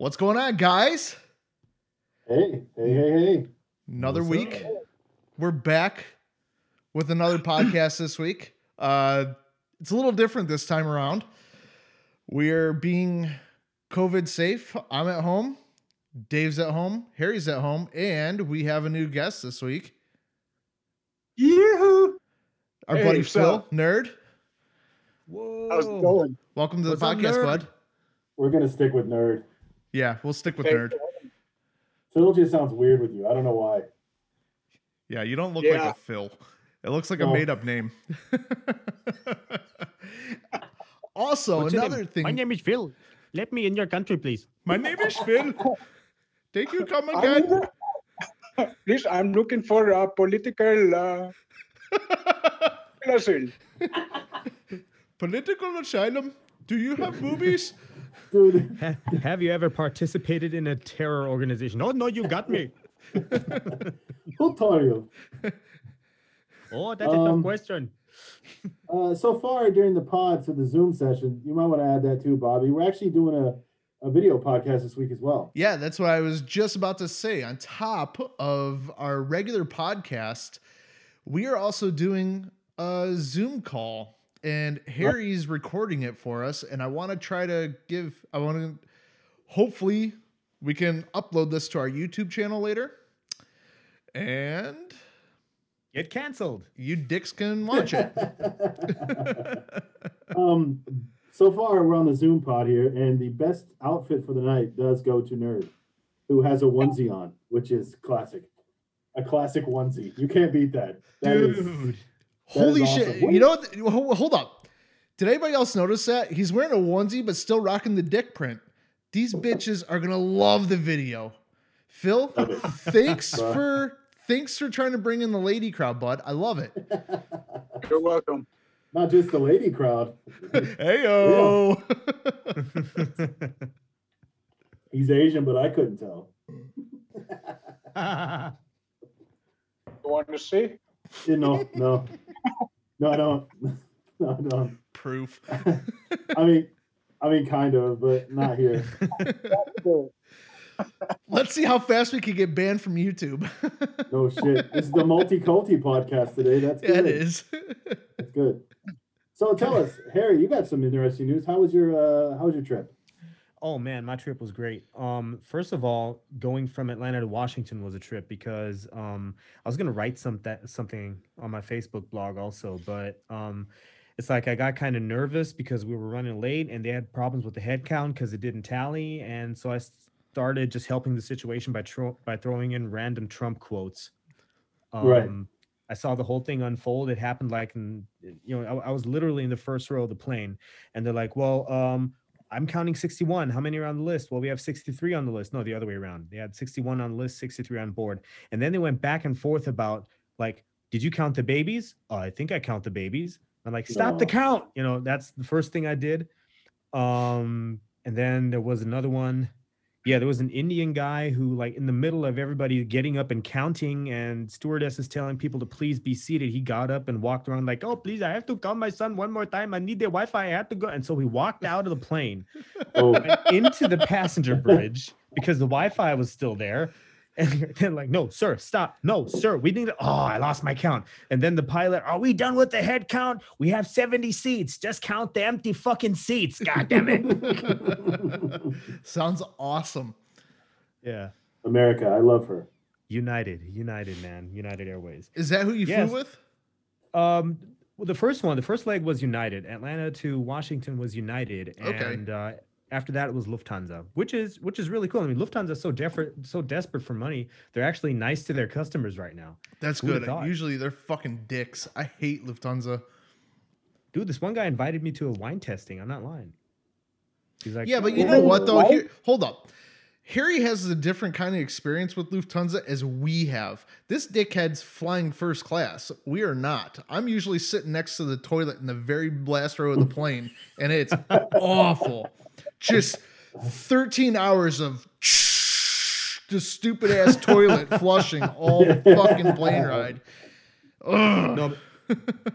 What's going on, guys? Hey, hey, hey, hey. Another What's week. We're back with another podcast this week. Uh, it's a little different this time around. We're being COVID safe. I'm at home. Dave's at home. Harry's at home. And we have a new guest this week. Yoo-hoo! Our Hey, buddy what's Phil, up? nerd. Whoa. How's it going? Welcome to the What's up, podcast, nerd? bud. We're gonna stick with nerd. Yeah, we'll stick with Hey, nerd. Phil just sounds weird with you. I don't know why. Yeah, you don't look like a Phil. It looks like a made up name. also, What's another thing. My name is Phil. Let me in your country, please. My name is Phil. Thank you, come again. I'm, please, I'm looking for a political uh, asylum. Political asylum. Do you have boobies? Dude, Ha- have you ever participated in a terror organization? Oh no, you got me. who told you? Oh, that's a Um, tough question. Uh, so far during the pod, so the Zoom session, you might want to add that too, Bobby. We're actually doing a, a video podcast this week as well. Yeah, that's what I was just about to say. On top of our regular podcast, we are also doing a Zoom call, and Harry's recording it for us. And I want to try to give, I want to, hopefully, we can upload this to our YouTube channel later. And Get canceled. you dicks can watch it. um, so far we're on the Zoom pod here, and the best outfit for the night does go to Nerd, who has a onesie on, which is classic. A classic onesie. You can't beat that. That is- Dude. That is Holy awesome. shit! What- You know what? Hold, hold up. Did anybody else notice that he's wearing a onesie but still rocking the dick print? These bitches are gonna love the video. Phil, thanks for thanks for trying to bring in the lady crowd, bud. I love it. You're welcome. Not just the lady crowd. Hey yo. He's Asian, but I couldn't tell. You want to see? You know, no, no, I don't. No, I don't. Proof. I mean, I mean, kind of, but not here. Let's see how fast we can get banned from YouTube. No shit. This is the multi-culti podcast today. That's yeah, good. it is. That's good. So tell us, Harry, you got some interesting news. How was your uh, How was your trip? Oh man, my trip was great. Um, first of all, going from Atlanta to Washington was a trip because um, I was gonna write some that something on my Facebook blog also, but um, it's like I got kind of nervous because we were running late and they had problems with the head count because it didn't tally, and so I started just helping the situation by tro- by throwing in random Trump quotes. Um, Right. I saw the whole thing unfold. It happened like in, you know, I, I was literally in the first row of the plane, and they're like, "Well, um, I'm counting 61. How many are on the list? Well, we have 63 on the list. No, the other way around. They had 61 on the list, 63 on board. And then they went back and forth about like, did you count the babies? Oh, I think I count the babies. I'm like, stop the count. You know, that's the first thing I did. Um, and then there was another one. Yeah, there was an Indian guy who, like, in the middle of everybody getting up and counting, and stewardess is telling people to please be seated. He got up and walked around like, "Oh, please, I have to call my son one more time. I need the Wi-Fi. I have to go." And so he walked out of the plane Oh, into the passenger bridge because the Wi-Fi was still there. And then like, no, sir, stop. No, sir, we need to. Oh, I lost my count. And then the pilot, are we done with the head count? We have 70 seats. Just count the empty fucking seats. God damn it. Sounds awesome. yeah. America, I love her. United, United, man. United Airways. Is that who you Yes. flew with? Um, well, the first one, the first leg was United. Atlanta to Washington was United, Okay. and uh, after that it was Lufthansa, which is which is really cool. I mean, Lufthansa is so desperate, so desperate for money. They're actually nice to their customers right now. That's Who good. Usually they're fucking dicks. I hate Lufthansa. Dude, this one guy invited me to a wine tasting. I'm not lying. He's like, Yeah, but you "Oh, know what though? Here, hold up. Harry has a different kind of experience with Lufthansa as we have. This dickhead's flying first class. We are not. I'm usually sitting next to the toilet in the very last row of the plane, and it's awful. Just 13 hours of the stupid ass toilet flushing all the fucking plane ride. Ugh. No,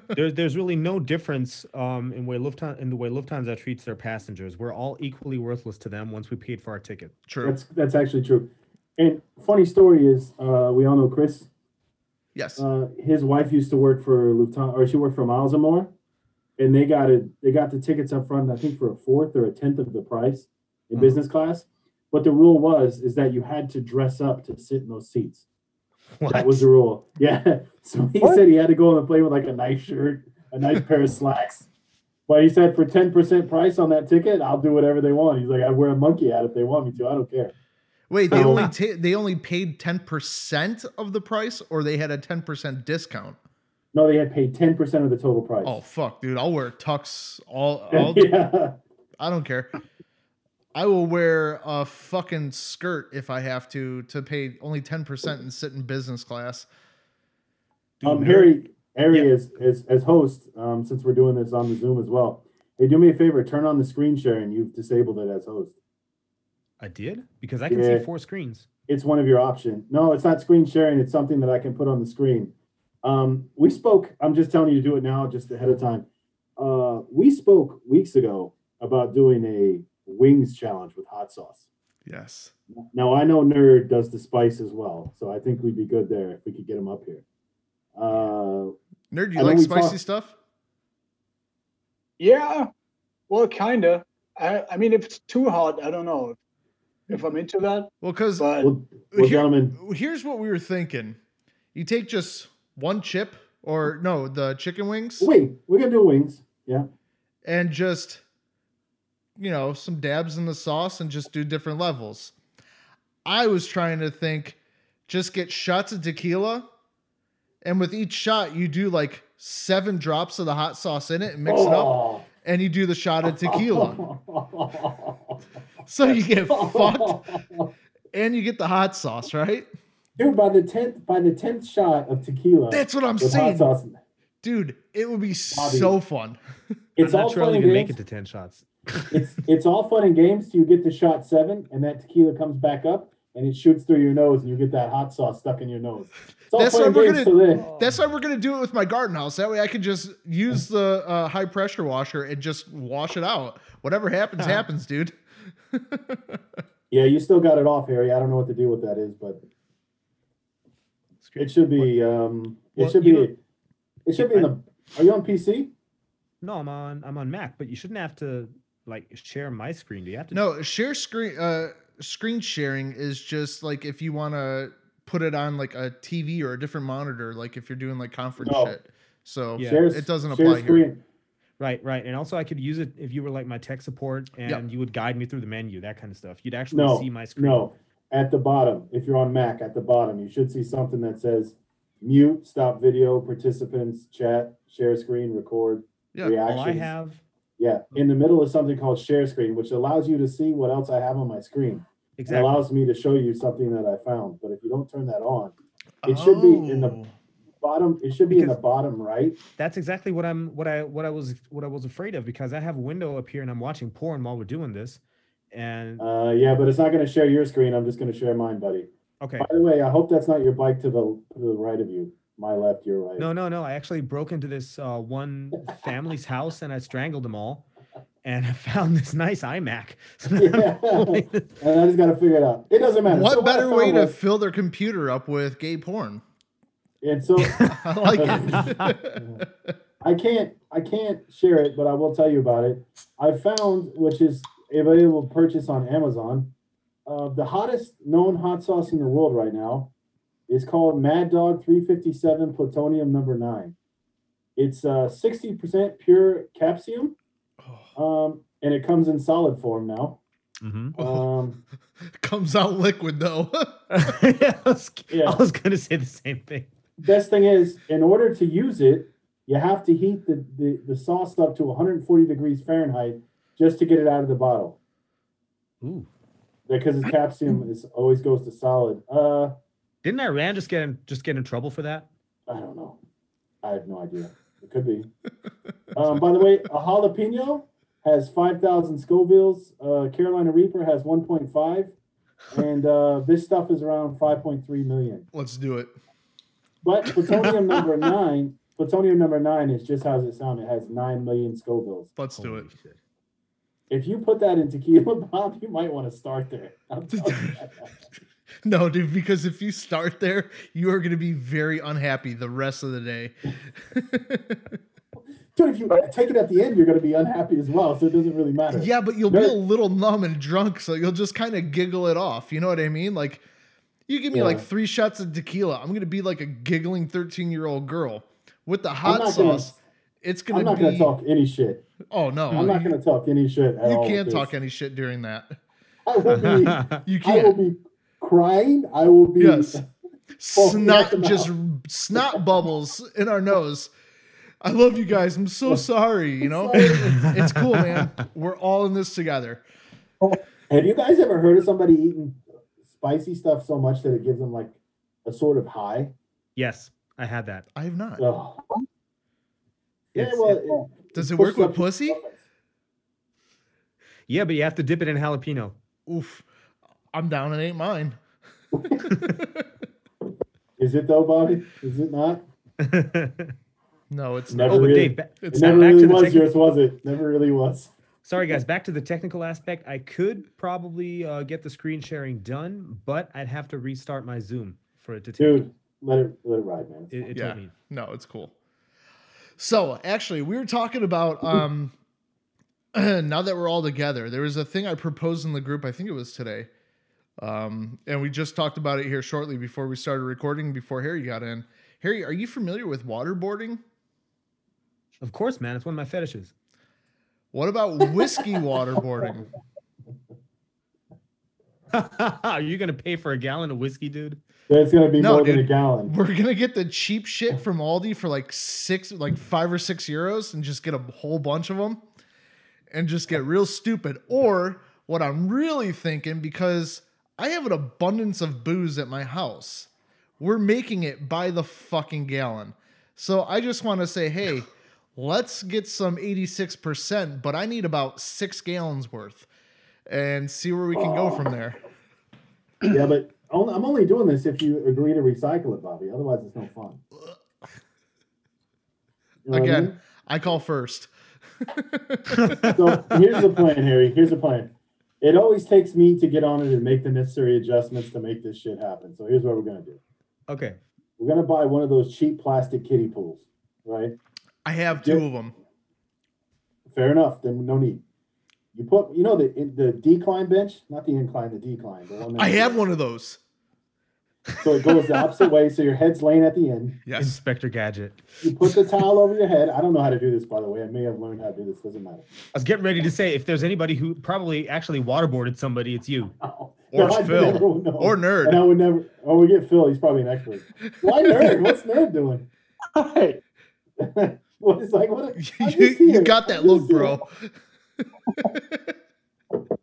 there's there's really no difference um, in way Lufthansa in the way Lufthansa treats their passengers. We're all equally worthless to them once we paid for our ticket. True. That's that's actually true. And funny story is, uh, we all know Chris. yes. Uh, his wife used to work for Lufthansa, or she worked for Miles and More, and they got it. They got the tickets up front, I think, for a fourth or a tenth of the price in Mhm. business class. But the rule was is that you had to dress up to sit in those seats. That was the rule. Yeah. So he What? said he had to go on the plane with like a nice shirt, a nice pair of slacks. But he said for ten percent price on that ticket, I'll do whatever they want. He's like, I wear a monkey hat if they want me to. I don't care. Wait, they only ta- they only paid ten percent of the price, or they had a ten percent discount. No, they had paid ten percent of the total price. Oh fuck, dude! I'll wear tux. All, all yeah. I don't care. I will wear a fucking skirt if I have to to pay only ten percent and sit in business class. Dude, Um, nerd- Harry, Harry Yeah. is as as host. Um, since we're doing this on the Zoom as well, hey, do me a favor, turn on the screen sharing. You've disabled it as host. I did because I can Yeah. see four screens. It's one of your options. No, it's not screen sharing. It's something that I can put on the screen. Um, we spoke. I'm just telling you to do it now, just ahead of time. Uh, we spoke weeks ago about doing a wings challenge with hot sauce. Yes. Now I know Nerd does the spice as well, so I think we'd be good there if we could get him up here. Uh, Nerd, do you like spicy talked- stuff? Yeah, well, kinda. I, I mean, if it's too hot, I don't know if, if I'm into that. Well, because But well, well, gentlemen, here's what we were thinking: you take just one chip, or no, the chicken wings, wait, we're gonna do wings. Yeah. and just you know some dabs in the sauce, and just do different levels. I was trying to think, just get shots of tequila, and with each shot, you do like seven drops of the hot sauce in it and mix it up, Oh. and you do the shot of tequila. So you get fucked and you get the hot sauce, right? Dude, by the tenth, by the tenth shot of tequila, That's what I'm with hot saying. Dude, it would be Bobby. so fun. it's I'm all not sure I'll fun and even make games. it to ten shots. it's it's all fun and games till you get to shot seven, and that tequila comes back up and it shoots through your nose, and you get that hot sauce stuck in your nose. That's fun what and we're gonna- That's why we're gonna do it with my garden house. That way I can just use the uh, high pressure washer and just wash it out. Whatever happens, happens, dude. Yeah, you still got it off, Harry. I don't know what to do with that is, but it should be. Um, it Well, should you be. It should be in the. Are you on PC? No, I'm on I'm on Mac, but you shouldn't have to like share my screen. Do you have to? No, share screen uh screen sharing is just like if you wanna put it on like a TV or a different monitor, like if you're doing like conference No. shit. So Yeah. Share- it doesn't apply here. Right, right. And also I could use it if you were like my tech support and Yep. you would guide me through the menu, that kind of stuff. You'd actually No, see my screen. No, at the bottom. If you're on Mac, at the bottom, you should see something that says mute, stop video, participants, chat, share screen, record, Yeah. reactions. All I have Yeah, in the middle is something called share screen, which allows you to see what else I have on my screen. It exactly allows me to show you something that I found. But if you don't turn that on, It should be in the- Oh. bottom, it should be in the Because- bottom right. that's exactly what I'm what I what I was what I was afraid of because I have a window up here and I'm watching porn while we're doing this. And Uh, yeah, but it's not going to share your screen. I'm just going to share mine, buddy. okay. By the way, I hope that's not your bike to the to the right of you. My left, your right. No, no, no. I actually broke into this uh, one family's house and I strangled them all. And I found this nice iMac. So now I'm Yeah. this- And I just got to figure it out. It doesn't matter. So What better I way to was- fill their computer up with gay porn? And so I like it. I can't I can't share it, but I will tell you about it. I found, which is available to purchase on Amazon, uh, the hottest known hot sauce in the world right now is called Mad Dog 357 Plutonium Number Nine. It's uh, 60% pure capsium, um, and it comes in solid form now. Mhm. Um, Comes out liquid though. I, was, Yeah. I was gonna say the same thing. best thing is, in order to use it, you have to heat the, the, the sauce up to 140 degrees Fahrenheit just to get it out of the bottle. Ooh. because its capsium is always goes to solid. Uh, Didn't Iran just get in, just get in trouble for that? I don't know. I have no idea. It could be. Um, by the way, a jalapeno has five thousand Scovilles. Uh, Carolina Reaper has one point five, and uh, this stuff is around five point three million. Let's do it. But plutonium number nine plutonium number nine is just how it sounds. It has nine million Scovilles. Let's do it. Shit. If you put that in tequila, Bob, you might want to start there. I'm telling you that. No, dude, because if you start there, you are going to be very unhappy the rest of the day. Dude, if you take it at the end, you're going to be unhappy as well. So it doesn't really matter. yeah, but you'll be a little numb and drunk, so you'll just kind of giggle it off. You know what I mean? Like, you give me like three shots of tequila, I'm going to be like a giggling 13 year old girl. With the hot sauce. gonna- sauce, it's I'm not to gonna talk any shit. Oh, no. I'm not going to talk any shit at you can't with talk this. any shit during that. I will be. You can't. I will can't. be crying. I will be. Yes. snot just mouth. snot bubbles in our nose. I love you guys. I'm so sorry. You know, Sorry. it's, it's cool, man. We're all in this together. Oh, have you guys ever heard of somebody eating spicy stuff so much that it gives them like a sort of high? Yes, I had that. I have not. Ugh. Yeah, It's- well, it- Does it work with pussy? stomach. yeah, but you have to dip it in jalapeno. Oof. I'm down. It ain't mine. Is it though, Bobby? Is it not? No, it's Never not. oh, really- Dave, ba- It's It not. never back really to the was technical- yours, was it? Never really was. sorry guys, back to the technical aspect. I could probably uh, get the screen sharing done, but I'd have to restart my Zoom for it to take. Dude, let it let it ride, man. It, it Yeah. me. No, it's cool. So actually, we were talking about um now that we're all together, there was a thing I proposed in the group, I think it was today. Um, and we just talked about it here shortly before we started recording, before Harry got in. Harry, are you familiar with waterboarding? Of course, man. It's one of my fetishes. What about whiskey waterboarding? Are you gonna pay for a gallon of whiskey, dude? It's gonna be No, more than a gallon. We're gonna get the cheap shit from Aldi for like six, like five or six euros, and just get a whole bunch of them, and just get real stupid. Or what I'm really thinking, because I have an abundance of booze at my house, we're making it by the fucking gallon. So I just want to say, hey, let's get some 86%, but I need about six gallons worth, and see where we can go from there. yeah, but I'm only doing this if you agree to recycle it, Bobby. Otherwise, it's no fun. You know what I Again, mean? I call first. So here's the plan, Harry. Here's the plan. It always takes me to get on it and make the necessary adjustments to make this shit happen. So here's what we're gonna do. Okay. We're gonna buy one of those cheap plastic kiddie pools, right? I have two Yeah. of them. Fair enough. Then no need. You put, you know, the the decline bench, not the incline, the decline. The one that I have one of those. So it goes the opposite way. So your head's laying at the end. Yes. Inspector Gadget. You put the towel over your head. I don't know how to do this, by the way. I may have learned how to do this. Doesn't matter. I was getting ready to say if there's anybody who probably actually waterboarded somebody, it's you. Oh, Or I Phil. never would know. Or nerd. And I would never. Oh, we get Phil. He's probably an expert. Why nerd? What's nerd doing? Hi. what is like? What? I'm you, you got that look, just here. bro.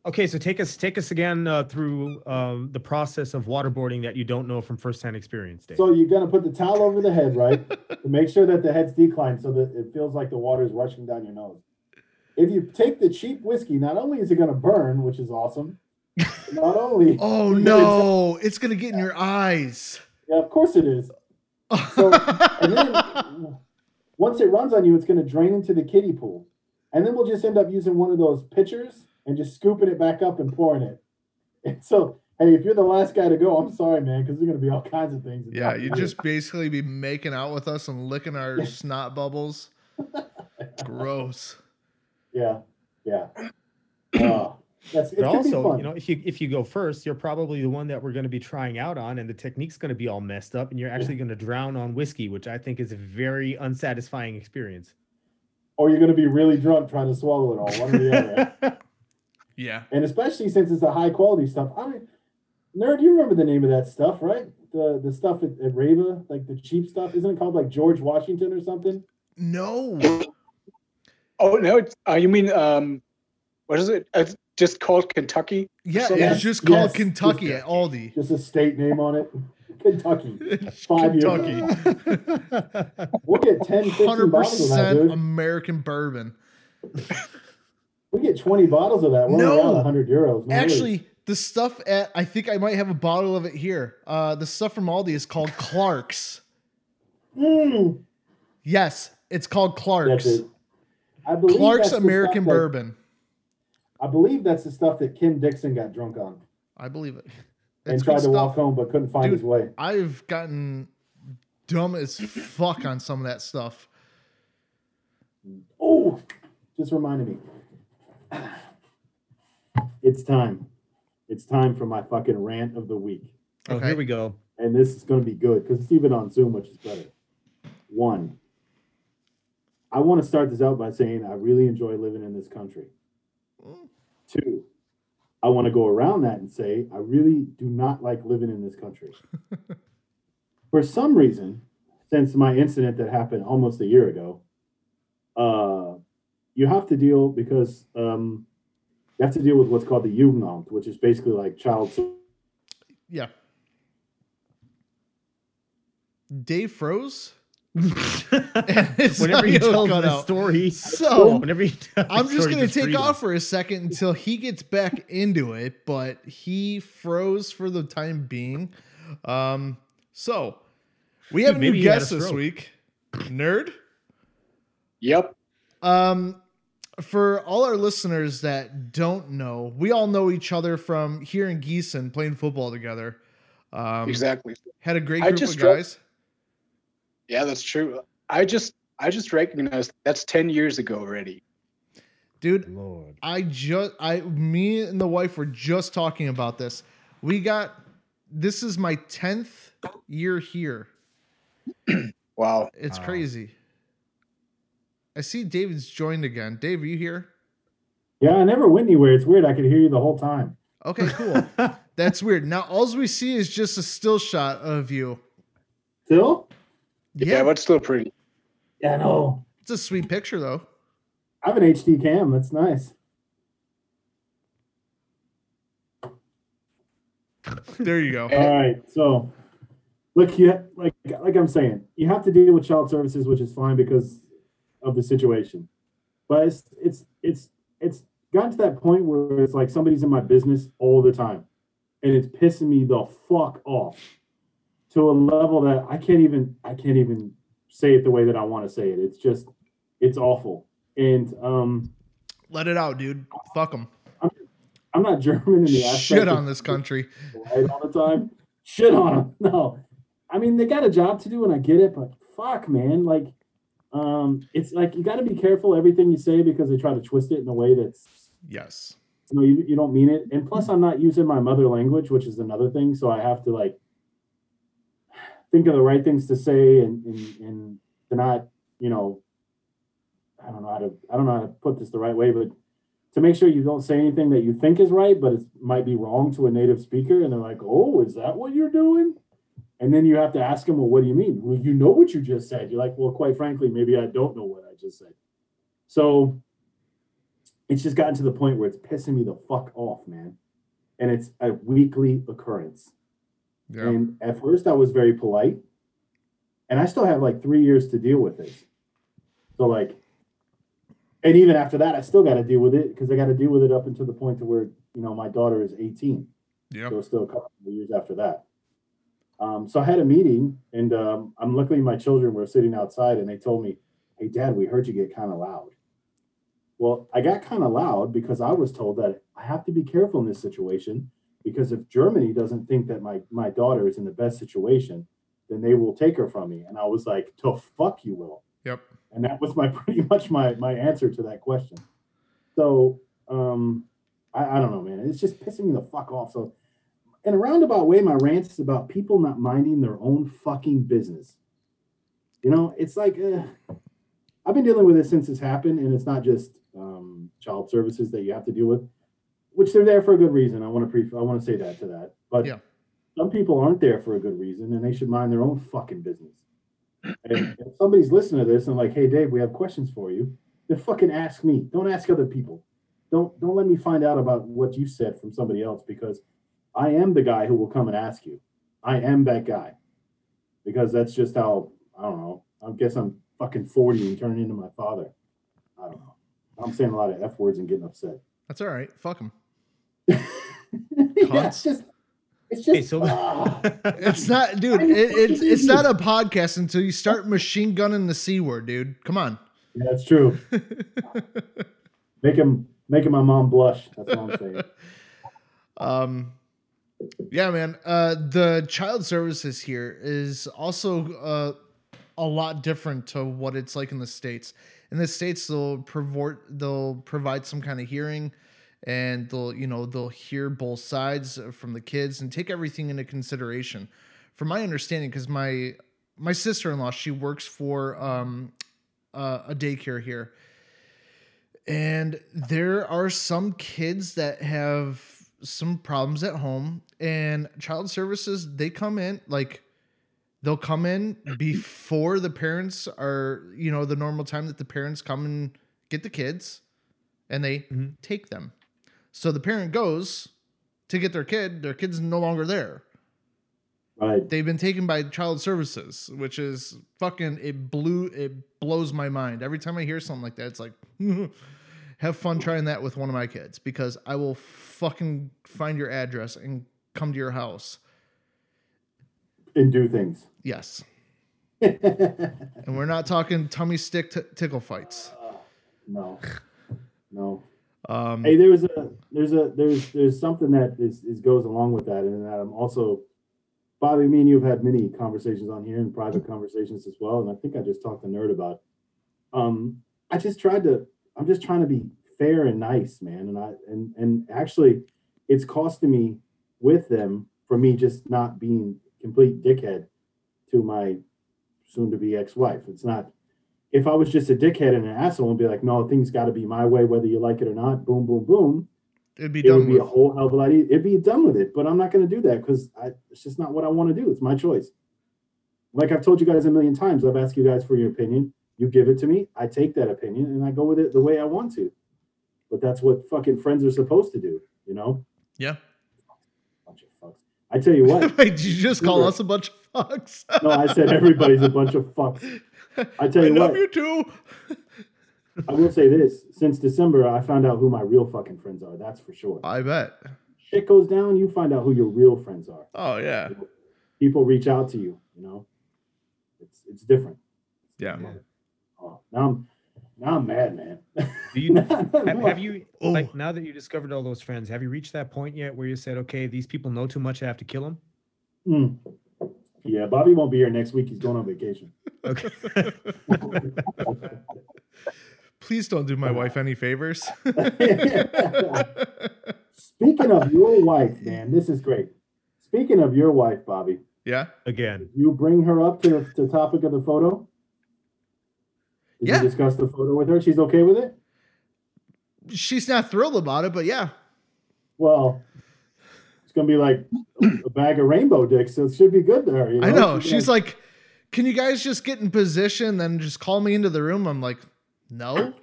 Okay, so take us take us again uh, through um, the process of waterboarding that you don't know from firsthand experience, Dave. So you're gonna put the towel over the head, right? to make sure that the head's declined, so that it feels like the water is rushing down your nose. If you take the cheap whiskey, not only is it gonna burn, which is awesome, not only Oh no, it's gonna get in your eyes. Yeah, of course it is. So, and then once it runs on you, it's going to drain into the kiddie pool. And then we'll just end up using one of those pitchers and just scooping it back up and pouring it. And so, hey, if you're the last guy to go, I'm sorry, man, because there's going to be all kinds of things. yeah, you just basically be making out with us and licking our snot bubbles. Gross. yeah, yeah. Uh, that's it's But gonna be also, fun. you know, if you if you go first, you're probably the one that we're going to be trying out on, and the technique's going to be all messed up, and you're actually going to drown on whiskey, which I think is a very unsatisfying experience. Or you're going to be really drunk trying to swallow it all, one or the other. Yeah. and especially since it's the high quality stuff. I mean, nerd, you remember the name of that stuff, right? The the stuff at, at Rava, like the cheap stuff, isn't it called like George Washington or something? No. Oh no, it's, uh, you mean um, what is it? It's just called Kentucky. Yeah, it's just called yes, Kentucky just- at Aldi. Just a state name on it. Kentucky. Five years Kentucky. We'll get 10, 15 Hundred bottles of that, dude. American bourbon. We get 20 bottles of that. We're No. around 100 euros. No Actually, the stuff at I think I might have a bottle of it here. Uh, the stuff from Aldi is called Clark's. Mm. Yes, it's called Clark's. I believe Clark's that's American that- Bourbon. I believe that's the stuff that Kim Dixon got drunk on I believe it. And It's tried good to walk home but couldn't find Dude. his way. I've gotten dumb as fuck on some of that stuff. Oh, just reminded me. It's time. It's time for my fucking rant of the week. Oh, Okay. here we go. And this is going to be good because it's even on Zoom, which is better. One, I want to start this out by saying I really enjoy living in this country. Mm. Two, I want to go around that and say I really do not like living in this country. For some reason, since my incident that happened almost a year ago, uh, you have to deal because um, you have to deal with what's called the Jugendamt, which is basically like child. Yeah. Dave froze. His whenever he audio tells the out. story, So whenever he tells I'm just story, gonna take freeze him. off for a second until he gets back into it, but he froze for the time being. Um, so we have Dude, a new maybe he had a guest this week, nerd. Yep. Um, for all our listeners that don't know, we all know each other from here in Gießen playing football together. Um, exactly. Had a great I group just of drove- guys. Yeah, that's true. I just I just recognized that's ten years ago already. Dude, Lord. I just I me and the wife were just talking about this. We got this is my 10th year here. Wow. It's Wow. crazy. I see David's joined again. Dave, are you here? Yeah, I never went anywhere. It's weird. I could hear you the whole time. Okay, cool. That's weird. Now all we see is just a still shot of you. Still? Yeah, Yeah, but still pretty. Yeah, no. it's a sweet picture though. I have an HD cam. That's nice. There you go. All right. So, look, you ha- like like I'm saying, you have to deal with child services, which is fine because of the situation. But it's it's it's it's gotten to that point where it's like somebody's in my business all the time, and it's pissing me the fuck off to a level that I can't even I can't even say it the way that I want to say it. It's just it's awful. And um, Let it out, dude. Fuck them. I'm not German in the aspect Shit on this country. right all the time. Shit on them. No, I mean they got a job to do, and I get it, but fuck, man, like, um, it's like you got to be careful everything you say because they try to twist it in a way that's Yes. you know you, you don't mean it. And plus, I'm not using my mother language, which is another thing, so I have to like think of the right things to say and and, and to not, you know, I don't know how to I don't know how to put this the right way, but to make sure you don't say anything that you think is right, but it might be wrong to a native speaker, and they're like, "Oh, is that what you're doing?" And then you have to ask them, "Well, what do you mean?" Well, you know what you just said. You're like, "Well, quite frankly, maybe I don't know what I just said." So it's just gotten to the point where it's pissing me the fuck off, man. And it's a weekly occurrence. Yeah. And at first, I was very polite, and I still have like three years to deal with this. So like, and even after that, I still got to deal with it because I got to deal with it up until the point to where you know my daughter is 18. Yeah. So it's still a couple of years after that. Um, so I had a meeting, and um, I'm luckily my children were sitting outside, and they told me, "Hey, Dad, we heard you get kind of loud." Well, I got kind of loud because I was told that I have to be careful in this situation because if Germany doesn't think that my my daughter is in the best situation, then they will take her from me. And I was like, "To fuck you will." Yep. And that was my pretty much my my answer to that question. So um, I, I don't know, man. It's just pissing me the fuck off. So in a roundabout way, my rant is about people not minding their own fucking business. You know, it's like uh, I've been dealing with this since it's happened, and it's not just um, child services that you have to deal with, which they're there for a good reason. I want to pre- I want to say that to that, but Yeah. some people aren't there for a good reason, and they should mind their own fucking business. And if somebody's listening to this and like, hey Dave, we have questions for you, then fucking ask me. Don't ask other people. Don't don't let me find out about what you said from somebody else because I am the guy who will come and ask you. I am that guy. Because that's just how I don't know. I guess I'm fucking 40 and turning into my father. I don't know. I'm saying a lot of F words and getting upset. That's all right. Fuck them. yeah, it's Cunts. just It's just Hey, so-. It's not, dude. It, it's it's not a podcast until you start machine gunning the c word, dude. Come on. yeah, that's true. Make him making my mom blush. That's what I'm saying. Um, yeah, man. Uh, the child services here is also uh, a lot different to what it's like in the states. In the states, they'll provide they'll provide some kind of hearing, and they'll you know they'll hear both sides from the kids and take everything into consideration. From my understanding, because my my sister in law she works for um, uh, a daycare here, and there are some kids that have some problems at home and child services they come in like they'll come in before the parents are you know the normal time that the parents come and get the kids and they Mhm. take them so the parent goes to get their kid their kid's no longer there Right. they've been taken by child services which is fucking it blew it blows my mind every time i hear something like that it's like have fun trying that with one of my kids because i will fucking find your address and come to your house And do things. yes and we're not talking tummy stick t- tickle fights uh, no. No. Um Hey, there's a there's a there's there's something that is, is goes along with that, and I'm also Bobby. Me and you have had many conversations on here and private conversations as well, and I think I just talked to Nerd about. Um, I just tried to. I'm just trying to be fair and nice, man, and I and and actually, it's costing me with them for me just not being complete dickhead to my soon-to-be ex-wife. It's not if I was just a dickhead and an asshole and be like, no, things got to be my way, whether you like it or not, boom, boom, boom, it'd be it would done be a whole hell of a lot easier. It'd be done with it, but I'm not going to do that because it's just not what I want to do. It's my choice. Like I've told you guys a million times, I've asked you guys for your opinion. You give it to me, I take that opinion and I go with it the way I want to. But that's what fucking friends are supposed to do, you know? yeah Bunch of fucks. I tell you what, Wait, did you just call us a bunch of fucks no, I said everybody's a bunch of fucks. I tell I you love what. you too I will say this: since December, I found out who my real fucking friends are. That's for sure. i bet Shit goes down, you find out who your real friends are. oh yeah People reach out to you. You know, it's it's different. yeah Oh, now I'm now I'm mad, man. Do you have, have you Oh. like now that you discovered all those friends? Have you reached that point yet where you said, okay, these people know too much, I have to kill them? Mm. Yeah, Bobby won't be here next week. He's going on vacation. Okay. please don't do my wife any favors Speaking of your wife, man, this is great. Speaking of your wife, Bobby, yeah Again, you bring her up to the topic of the photo. Did Yeah. you discuss the photo with her? She's okay with it. she's not thrilled about it but yeah Well, it's gonna be like a bag of rainbow dicks, so it should be good to her. You know? I know. She's She's like, "Can you guys just get in position, then just call me into the room?" I'm like, "No."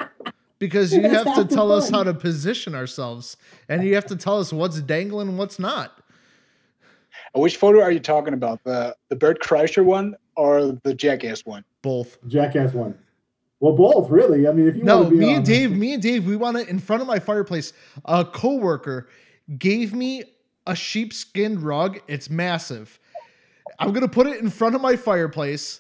Because you have to tell us how to position ourselves, and you have to tell us what's dangling and what's not. Which photo are you talking about? The the Bert Kreischer one or the Jackass one? Both. Jackass one. Well, both really. I mean, if you No, want to be me on- and Dave, me and Dave, we want it in front of my fireplace. A coworker gave me a sheepskin rug. It's massive. I'm gonna put it in front of my fireplace,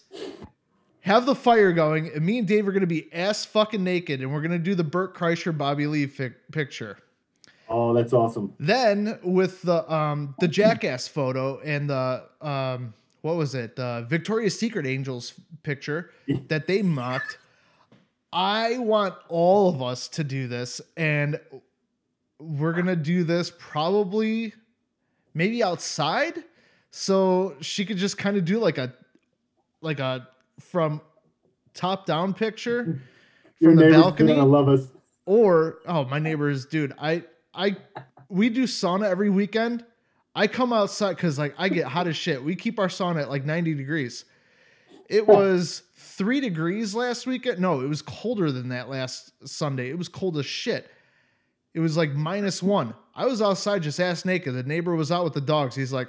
have the fire going, and me and Dave are gonna be ass fucking naked, and we're gonna do the Bert Kreischer Bobby Lee fi- picture. Oh, that's awesome. Then with the um the jackass photo and the um what was it the Victoria's Secret Angels picture that they mocked. I want all of us to do this, and we're gonna do this probably maybe outside, so she could just kind of do like a like a from top down picture Your from the neighbor's balcony gonna love us. or oh my neighbors dude i i we do sauna every weekend. I come outside because like i get hot as shit. We keep our sauna at like 90 degrees. It was three degrees last weekend. No it was colder than that last sunday. It was cold as shit. It was like minus one. I was outside just ass naked. The neighbor was out with the dogs. He's like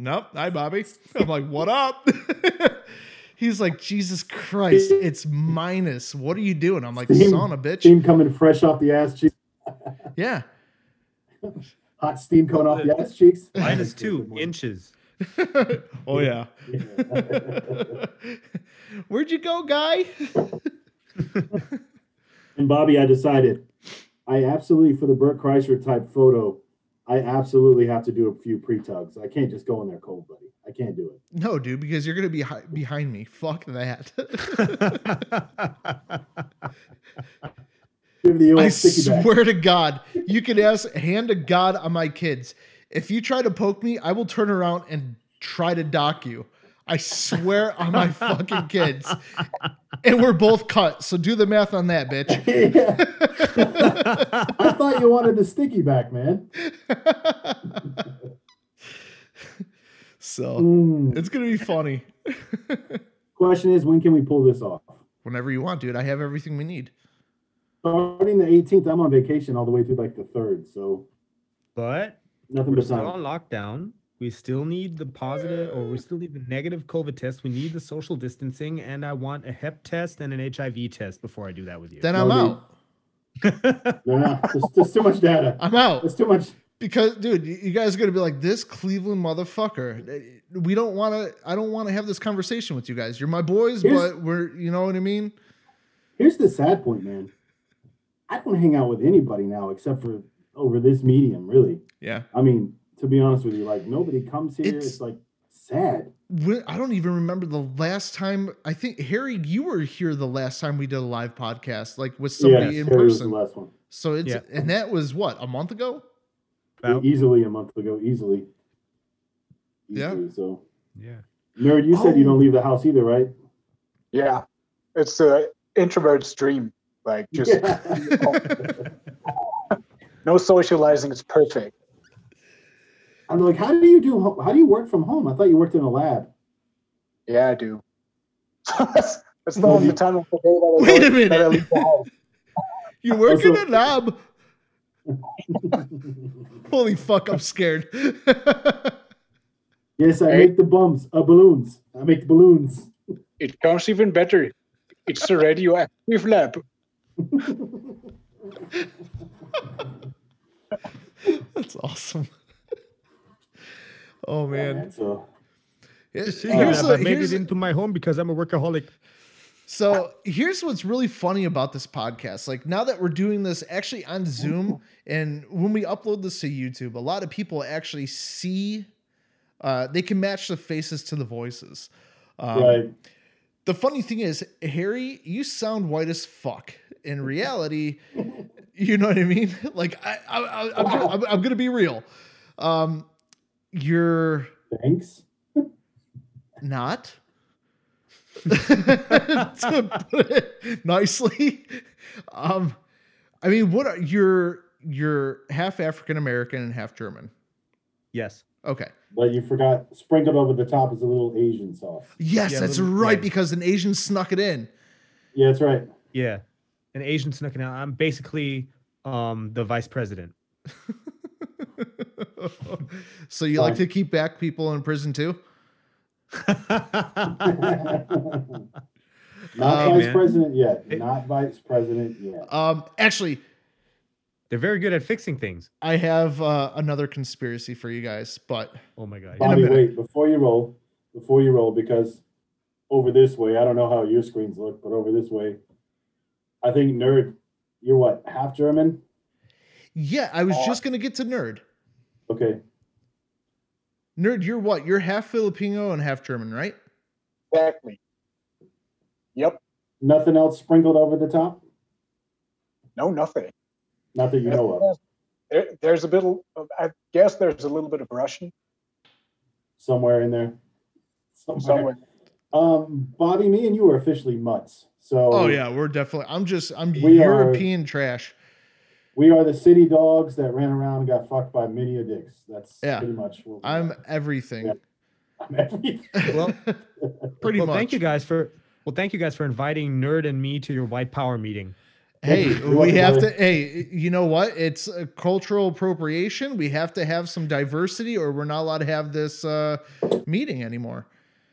nope hi bobby i'm like what up he's like jesus christ it's minus what are you doing i'm like Steam- sauna bitch Team coming fresh off the ass cheek. yeah. Hot steam coming off the ass cheeks. Two inches. oh yeah. Where'd you go, guy? And Bobby, I decided I absolutely for the Bert Kreischer type photo, I absolutely have to do a few pre tugs. I can't just go in there cold, buddy. I can't do it. No, dude, because you're gonna be hi- behind me. Fuck that. Give the old I back. swear to God, you can ask hand to God on my kids. If you try to poke me, I will turn around and try to dock you. I swear on my fucking kids. And we're both cut. So do the math on that, bitch. Yeah. I thought you wanted the sticky back, man. so Mm. it's gonna be funny. Question is, when can we pull this off? Whenever you want, dude. I have everything we need. Starting the 18th, I'm on vacation all the way through like the 3rd, so but nothing we're but still time. on lockdown. We still need the positive, or we still need the negative COVID test. We need the social distancing, and I want a Hep test and an HIV test before I do that with you. Then I'm dude. out. No, no, there's, there's too much data. I'm out. There's too much. Because, dude, you you guys are gonna be like this Cleveland motherfucker. We don't want to. I don't want to have this conversation with you guys. You're my boys, Here's- but we're. You know what I mean? Here's the sad point, man. I don't hang out with anybody now except for over this medium, really. Yeah. I mean, to be honest with you, like nobody comes here. It's- It's, like sad. I don't even remember the last time. I think Harry, you were here the last time we did a live podcast, like with somebody yes, in Harry was the person. last one. So it's Yeah. and that was what a month ago. About- Easily a month ago, easily. Yeah. So, yeah. nerd, you said you Oh. don't leave the house either, right? Yeah, it's the introvert's dream. Like just Yeah. no socializing. It's perfect. I'm like, how do you do? How do you work from home? I thought you worked in a lab. Yeah, I do. that's that's the only time of the day that I Wait a don't- that I minute. leave the house. You work in a lab. Holy fuck! I'm scared. yes, I Hey. make the bums, uh, balloons. I make balloons. It comes even better. It's a radioactive lab. That's awesome. Oh Yeah, man. So Here- Just here's here's the- I made here's it into my home because I'm a workaholic. So here's what's really funny about this podcast. Like now that we're doing this actually on Zoom, and when we upload this to YouTube, a lot of people actually see. Uh, they can match the faces to the voices. Um, right. The funny thing is, Harry, you sound white as fuck. In reality, you know what I mean. Like I, I, I I'm, gonna, I'm, I'm gonna be real. Um, you're Thanks. not. to put it nicely. Um, I mean, what are you're you're half African American and half German. Yes. Okay. But you forgot sprinkled over the top is a little Asian sauce. Yes, Yeah, that's little- right, yeah. because an Asian snuck it in. Yeah, that's right. Yeah. An Asian snuck it out. I'm basically um the vice president. so you like to keep back people in prison too? Not Um, vice man. president yet. It- Not vice president yet. Um, actually, They're very good at fixing things. I have uh, another conspiracy for you guys, but Oh my god. Bobby, wait before you roll. Before you roll, because over this way, I don't know how your screens look, but over this way, I think nerd. You're what half German? yeah, I was Oh. just gonna get to nerd. Okay. Nerd, you're what? You're half Filipino and half German, right? Exactly. Yep. Nothing else sprinkled over the top? No, nothing. Not that you know of. There, there's a bit. Of, I guess there's a little bit of Russian Somewhere in there. Somewhere. somewhere. Um, Bobby, me and you are officially mutts. So Oh yeah, we're definitely. I'm just. I'm We are- European trash. We are the city dogs that ran around and got fucked by many a dicks. That's Yeah. pretty much what we I'm are. everything. Yeah. I'm everything. Well, Pretty well, much. thank you guys for well, thank you guys for inviting Nerd and me to your white power meeting. Hey, we have to. Hey, you know what? It's a cultural appropriation. We have to have some diversity, or we're not allowed to have this uh, meeting anymore.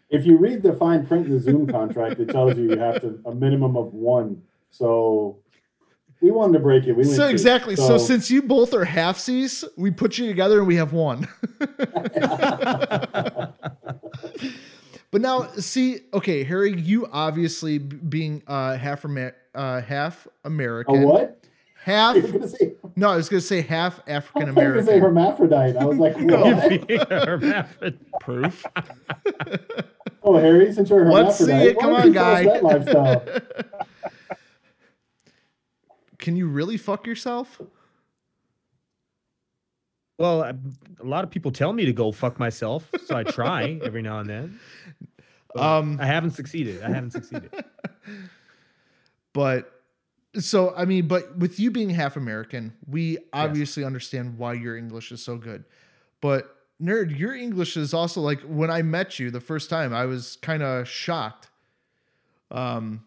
If you read the fine print in the Zoom contract, it tells you you have to a minimum of one. So we wanted to break it. We So two. exactly. So, since you both are halfsies, we put you together and we have one. but now, see, okay, Harry, you obviously being uh, half Amer- uh, half a American, what? half. You were gonna say, No, I was gonna say half I African thought you were gonna say American. hermaphrodite. I was like, No. what? Hermaphrodite. Proof. oh, Harry, since you're a Let's see hermaphrodite, it. Come on, you guy. That lifestyle. Can you really fuck yourself? Well, a lot of people tell me to go fuck myself, so I try every now and then. Um, I haven't succeeded. I haven't succeeded. but so I mean, but with you being half American, we obviously understand why your English is so good. But nerd, your English is also like when I met you the first time, I was kind of shocked. Um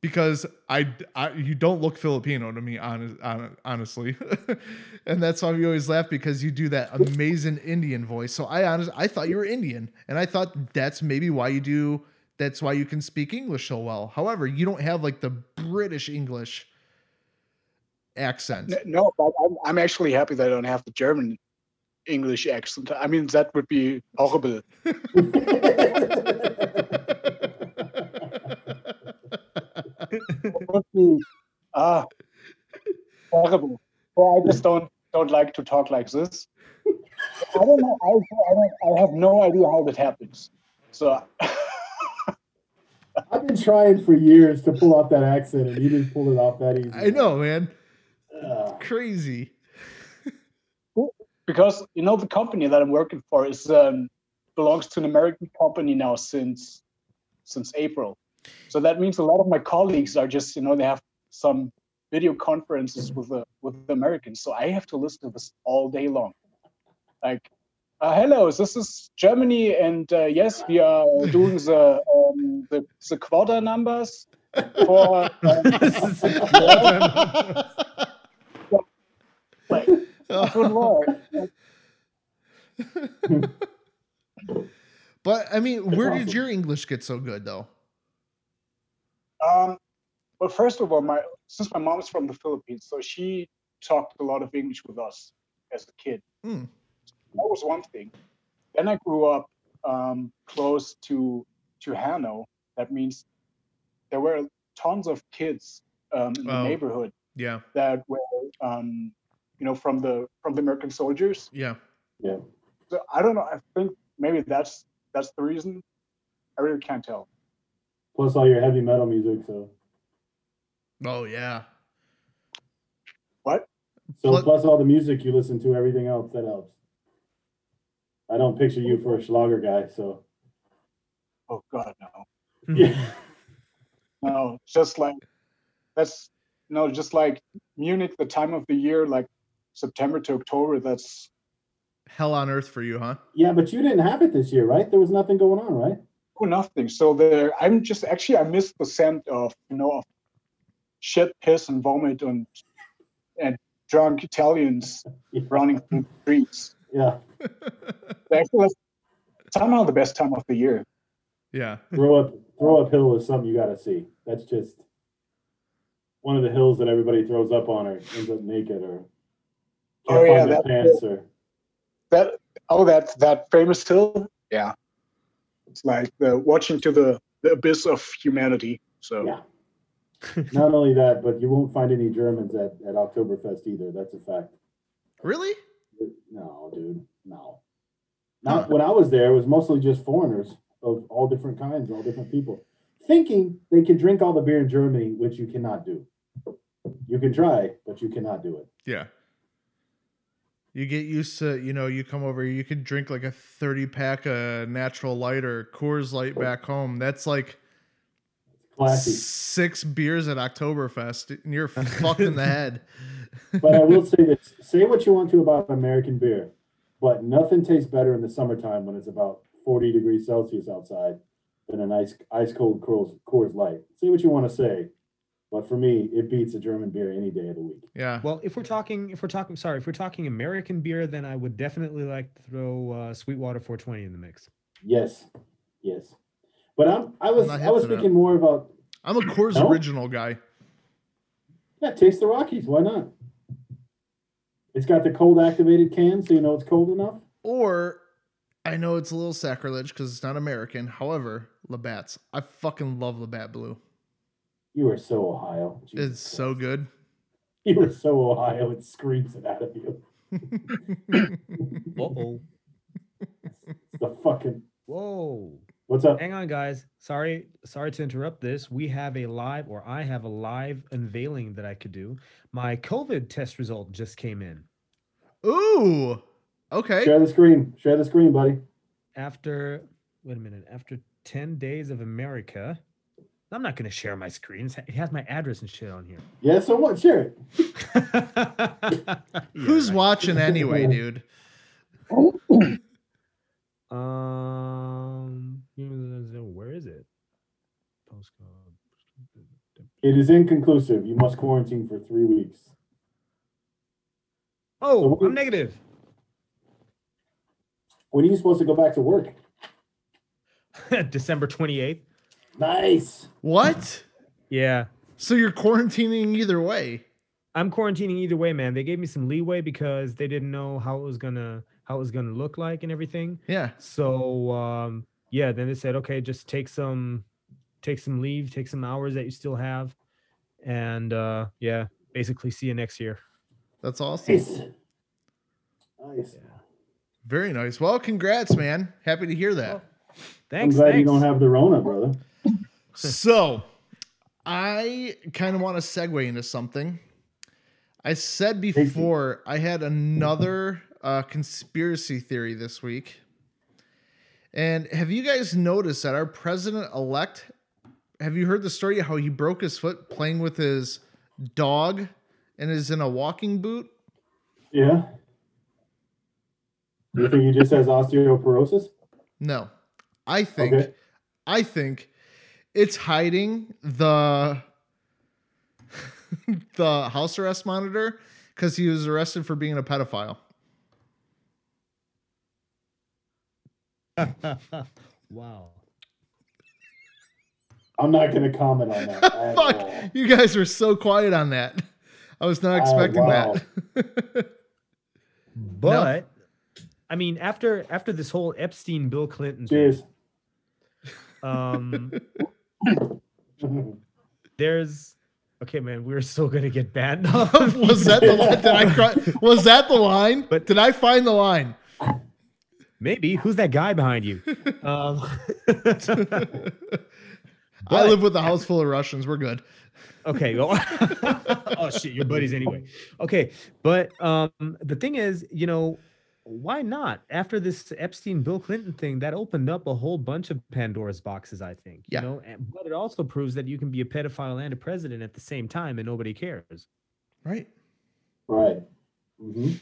because I, I you don't look Filipino to me honest, honestly. and that's why we always laugh because you do that amazing Indian voice. So I honestly I thought you were Indian and I thought that's maybe why you do that's why you can speak English so well. However, you don't have like the British English accent. No, I'm, I'm actually happy that I don't have the German English accent. I mean, that would be horrible. It would be ah horrible. Well, I just don't don't like to talk like this. I don't know. I, I, don't, I have no idea how that happens. So I've been trying for years to pull off that accent, and you didn't pull it off that easy. I know, man. Ugh. Crazy. because you know the company that I'm working for is um, belongs to an American company now since since April. So that means a lot of my colleagues are just you know they have some video conferences with the with the Americans. So I have to listen to this all day long. Like, uh, hello, this is Germany, and uh, yes, we are doing the um, the, the quarter numbers for. Um, like, good lord. but I mean, where did your English get so good though? Um, well, first of all, my since my mom's from the Philippines, so she talked a lot of English with us as a kid. Hmm. That was one thing. Then I grew up um, close to to Hanau. That means there were tons of kids um, in the Oh. neighborhood Yeah, that were, um, you know, from the from the American soldiers. yeah. Yeah. So I don't know. I think maybe that's that's the reason. I really can't tell. Plus all your heavy metal music, so Oh yeah. What? so Plus- plus all the music you listen to, everything else that helps. I don't picture you for a Schlager guy, so Oh God, no. Hmm. yeah. No, just like that's no, just like Munich, the time of the year, like September to October. That's Hell on earth for you, huh? Yeah, but you didn't have it this year, right? There was nothing going on, right? Oh, nothing. So there, I'm just actually I miss the scent of you know of shit, piss, and vomit, and and drunk Italians running through the streets. Yeah. Actually, that's somehow the best time of the year. Yeah. Throw up throw up hill is something you gotta see. That's just one of the hills that everybody throws up on or ends up naked or oh, can't Oh, yeah, find their that- pants or That oh, that that famous hill, yeah. It's like the watching to the the abyss of humanity. So. Yeah. not only that, but you won't find any Germans at, at Oktoberfest either. That's a fact. Really? No, dude. No. Not when I was there, it was mostly just foreigners of all different kinds, all different people. Thinking they can drink all the beer in Germany, which you cannot do. You can try, but you cannot do it. Yeah. You get used to, you know, you come over, you can drink like a 30 pack of natural light or Coors Light back home. That's like Classy. six beers at Oktoberfest, and you're fucked in the head. but I will say this: say what you want to about American beer, but nothing tastes better in the summertime when it's about 40 degrees Celsius outside than a nice ice cold Coors, Coors Light. Say what you want to say, but for me, it beats a German beer any day of the week. Yeah. Well, if we're talking, if we're talking, sorry, if we're talking American beer, then I would definitely like to throw uh, Sweetwater 420 in the mix. Yes, yes. But I'm I was not I was hip thinking more about I'm a Coors No? original guy. Yeah, taste the Rockies. Why not? It's got the cold activated can, so you know it's cold enough. Or I know it's a little sacrilege because it's not American. However, Labatt's. I fucking love Labatt Blue. You are so Ohio. Jesus It's so good. You are so Ohio. It screams it out of you. Uh-oh. It's the fucking. Whoa. What's up? Hang on, guys. Sorry, sorry to interrupt this. We have a live, or I have a live unveiling that I could do. My COVID test result just came in. Ooh. Okay. Share the screen. Share the screen, buddy. After, wait a minute, after 10 days of America, I'm not going to share my screen. It has my address and shit on here. Yeah, so what? Share it. Yeah, Who's right. watching anyway, dude? Um, where is it? Postcode. It is inconclusive. You must quarantine for three weeks. Oh, what- I'm negative. When are you supposed to go back to work? December 28th. Nice. What? Yeah. So you're quarantining either way? I'm quarantining either way, man. They gave me some leeway because they didn't know how it was gonna how it was gonna look like and everything. Yeah. So um yeah, then they said, okay, just take some take some leave, take some hours that you still have, and uh yeah, basically see you next year. That's awesome. Nice. Nice. Very nice. Well, congrats, man. Happy to hear that. Thanks. I'm glad thanks. you don't have the Rona, brother. So, I kind of want to segue into something. I said before I had another uh, conspiracy theory this week. And have you guys noticed that our president elect? Have you heard the story how he broke his foot playing with his dog and is in a walking boot? Yeah. You think he just has osteoporosis? No. I think Okay. I think it's hiding the the house arrest monitor because he was arrested for being a pedophile. wow. I'm not going to comment on that. at all. Fuck, you guys are so quiet on that. I was not Oh, expecting wow. that. But I mean, after after this whole Epstein Bill Clinton thing, um there's okay man we're still gonna get banned was that the line? Did I cry? Was that the line? But- did I find the line? maybe who's that guy behind you um I live with a house full of Russians. We're good. okay well oh shit your buddies anyway okay but um the thing is you know why not after this epstein bill clinton thing that opened up a whole bunch of pandora's boxes i think Yeah. you know and, but it also proves that you can be a pedophile and a president at the same time and nobody cares Right. Right. hmm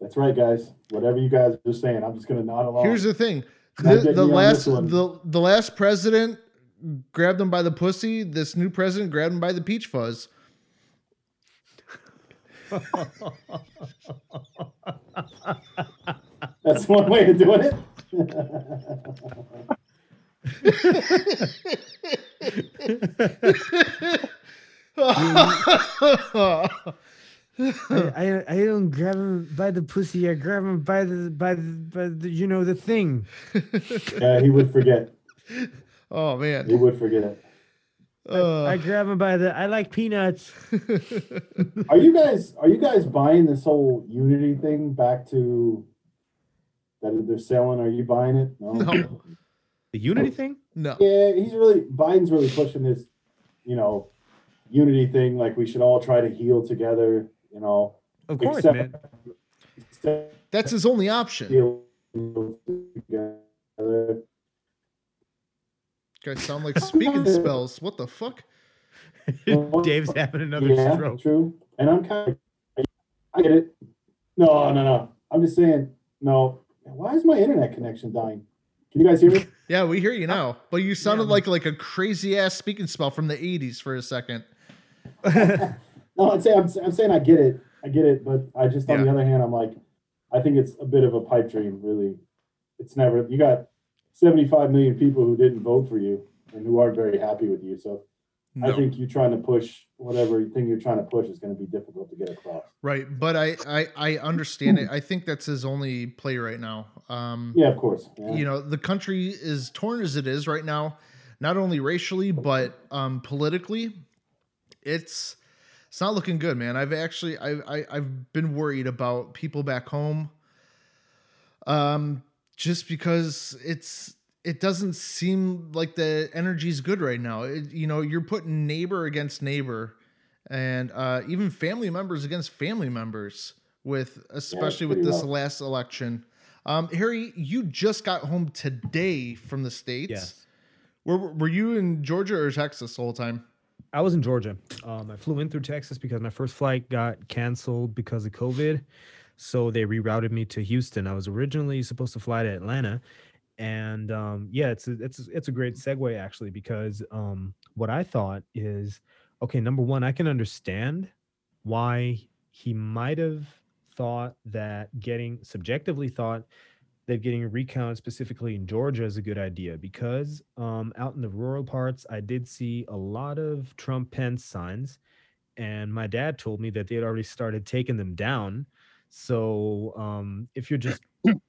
That's right, guys. Whatever you guys are saying, I'm just going to nod along. Here's the thing. The, the last the, the last president grabbed him by the pussy. This new president grabbed him by the peach fuzz. That's one way of doing it. I, I I don't grab him by the pussy. I grab him by the by the, by the you know the thing. yeah, he would forget. oh man, He would forget. Uh, I grab him by the. I like peanuts. Are you guys are you guys buying this whole unity thing back to that they're selling? Are you buying it? no. The unity thing. No. Yeah, he's really Biden's really pushing this, you know, unity thing. Like we should all try to heal together. You know, Of course, Except- man. except That's his only option. together. Guys sound like Speak & Spells. What the fuck? Dave's having another yeah, stroke. true. And I'm kind of, I get it. No, no, no. I'm just saying. No. Why is my internet connection dying? Can you guys hear me? Yeah, we hear you now. But you sounded Yeah. like like a crazy ass Speak & Spell from the 80s for a second. No, I'm saying I'm, I'm saying I get it. I get it, but I just on Yeah. the other hand, I'm like, I think it's a bit of a pipe dream. Really, it's never. You got 75 million people who didn't vote for you and who aren't very happy with you. So I think you're trying to push whatever thing you're trying to push is going to be difficult to get across. Right, but I, I I understand it. I think that's his only play right now. Um, Yeah, of course. Yeah. you know, the country is torn as it is right now, not only racially but um, politically. It's it's not looking good, man. I've actually I, I I've been worried about people back home. Um, just because it's it doesn't seem like the energy's good right now. It, you know, you're putting neighbor against neighbor, and uh, even family members against family members. With especially with this rough. last election, um, Harry, you just got home today from the states. Yes. Were were you in Georgia or Texas the whole time? I was in Georgia. Um, I flew in through Texas because my first flight got canceled because of COVID. So they rerouted me to Houston. I was originally supposed to fly to Atlanta. And um, yeah, it's a, it's it's a great segue actually because um, what I thought is okay. Number one, I can understand why he might have thought that getting subjectively thought that getting a recount specifically in Georgia is a good idea because um, out in the rural parts, I did see a lot of Trump Pence signs, and my dad told me that they had already started taking them down. So um, if you're just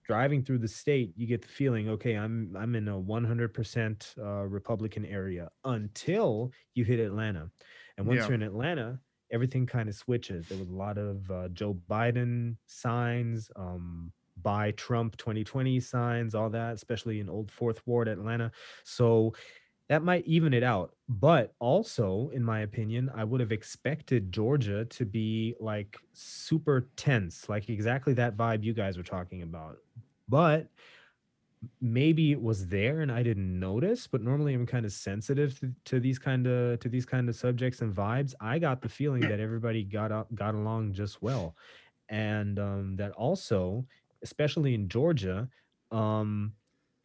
driving through the state, you get the feeling, okay, I'm I'm in a 100% uh, Republican area until you hit Atlanta, and once Yeah. you're in Atlanta, everything kind of switches. There was a lot of uh, Joe Biden signs, um, buy Trump 2020 signs, all that, especially in Old Fourth Ward, Atlanta. So that might even it out. But also, in my opinion, I would have expected Georgia to be like super tense, like exactly that vibe you guys were talking about. But maybe it was there and I didn't notice, but normally I'm kind of sensitive to, to these kind of to these kind of subjects and vibes. I got the feeling that everybody got up got along just well. And um, that also, especially in Georgia, um,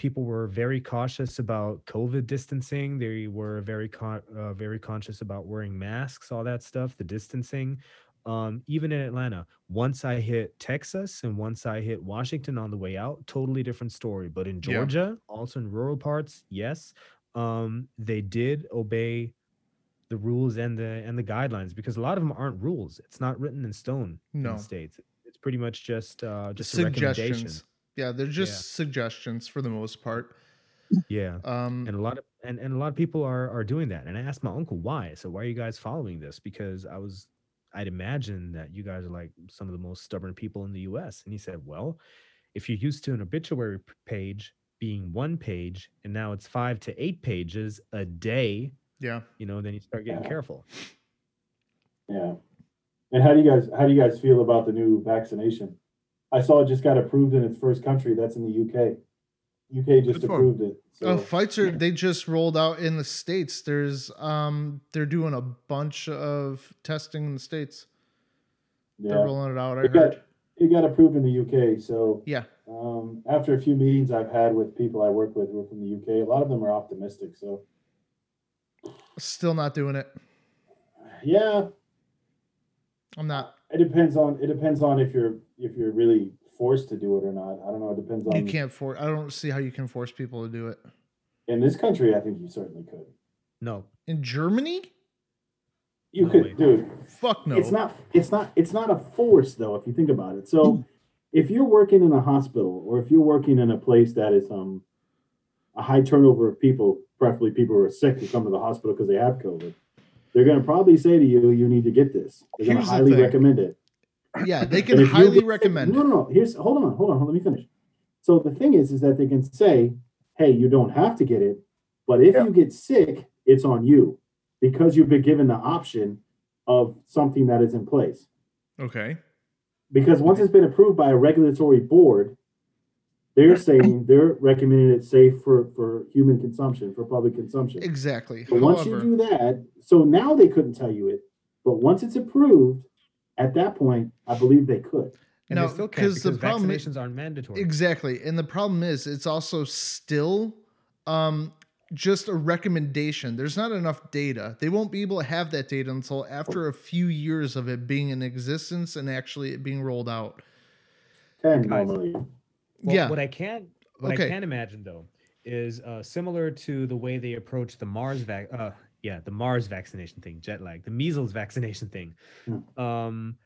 people were very cautious about COVID distancing. They were very con- uh, very conscious about wearing masks, all that stuff, the distancing. Um, even in Atlanta, once I hit Texas and once I hit Washington on the way out, totally different story. But in Yeah. Georgia, also in rural parts, yes, um, they did obey the rules and the and the guidelines because a lot of them aren't rules. It's not written in stone in the states. It's pretty much just uh, just a recommendation. Suggestions. Yeah, they're just suggestions for the most part. Yeah. Um, and a lot of and, and a lot of people are are doing that and i asked my uncle why so why are you guys following this because i was i'd imagine that you guys are like some of the most stubborn people in the us and he said well if you're used to an obituary page being one page and now it's five to eight pages a day yeah. you know then you start getting Yeah. careful Yeah. And how do you guys how do you guys feel about the new vaccination? I saw it just got approved in its first country. That's in the UK. UK just Good approved it. Oh, So Pfizer they just rolled out in the states. There's um they're doing a bunch of testing in the states. They're rolling it out. I it got heard. it got approved in the UK. So Yeah. um, after a few meetings I've had with people I work with who are from the UK, a lot of them are optimistic. So Still not doing it. yeah, I'm not. it depends on it depends on if you're if you're really forced to do it or not. I don't know. It depends on You can't force. I don't see how you can force people to do it. in this country. I think you certainly could. no In Germany? You No could, way. dude. Fuck no. It's not. It's not. It's not a force, though. If you think about it. So, if you're working in a hospital, or if you're working in a place that is um a high turnover of people, preferably people who are sick who come to the hospital because they have COVID, they're going to probably say to you, "You need to get this." They're going to Here's the highly thing. recommend it. Yeah, they can highly get sick- recommend No, no, no. Here's hold on, hold on, hold on. Let me finish. So the thing is, is that they can say, "Hey, you don't have to get it, but if Yeah. you get sick, it's on you because you've been given the option of something that is in place." Okay. because once it's been approved by a regulatory board, they're saying they're recommending it safe for for human consumption, for public consumption. Exactly. But once you do that, so now they couldn't tell you it, but once it's approved, at that point, I believe they could. and No, they still can't 'cause because the problem i- vaccinations aren't mandatory exactly. And the problem is it's also still um just a recommendation. There's not enough data. They won't be able to have that data until after a few years of it being in existence and actually it being rolled out. Ten Guys. normally. Well, yeah. What I can't, what Okay. I can imagine though is uh, similar to the way they approach the Mars vac. Uh, yeah, the Mars vaccination thing, jet lag, the measles vaccination thing. Hmm. Um,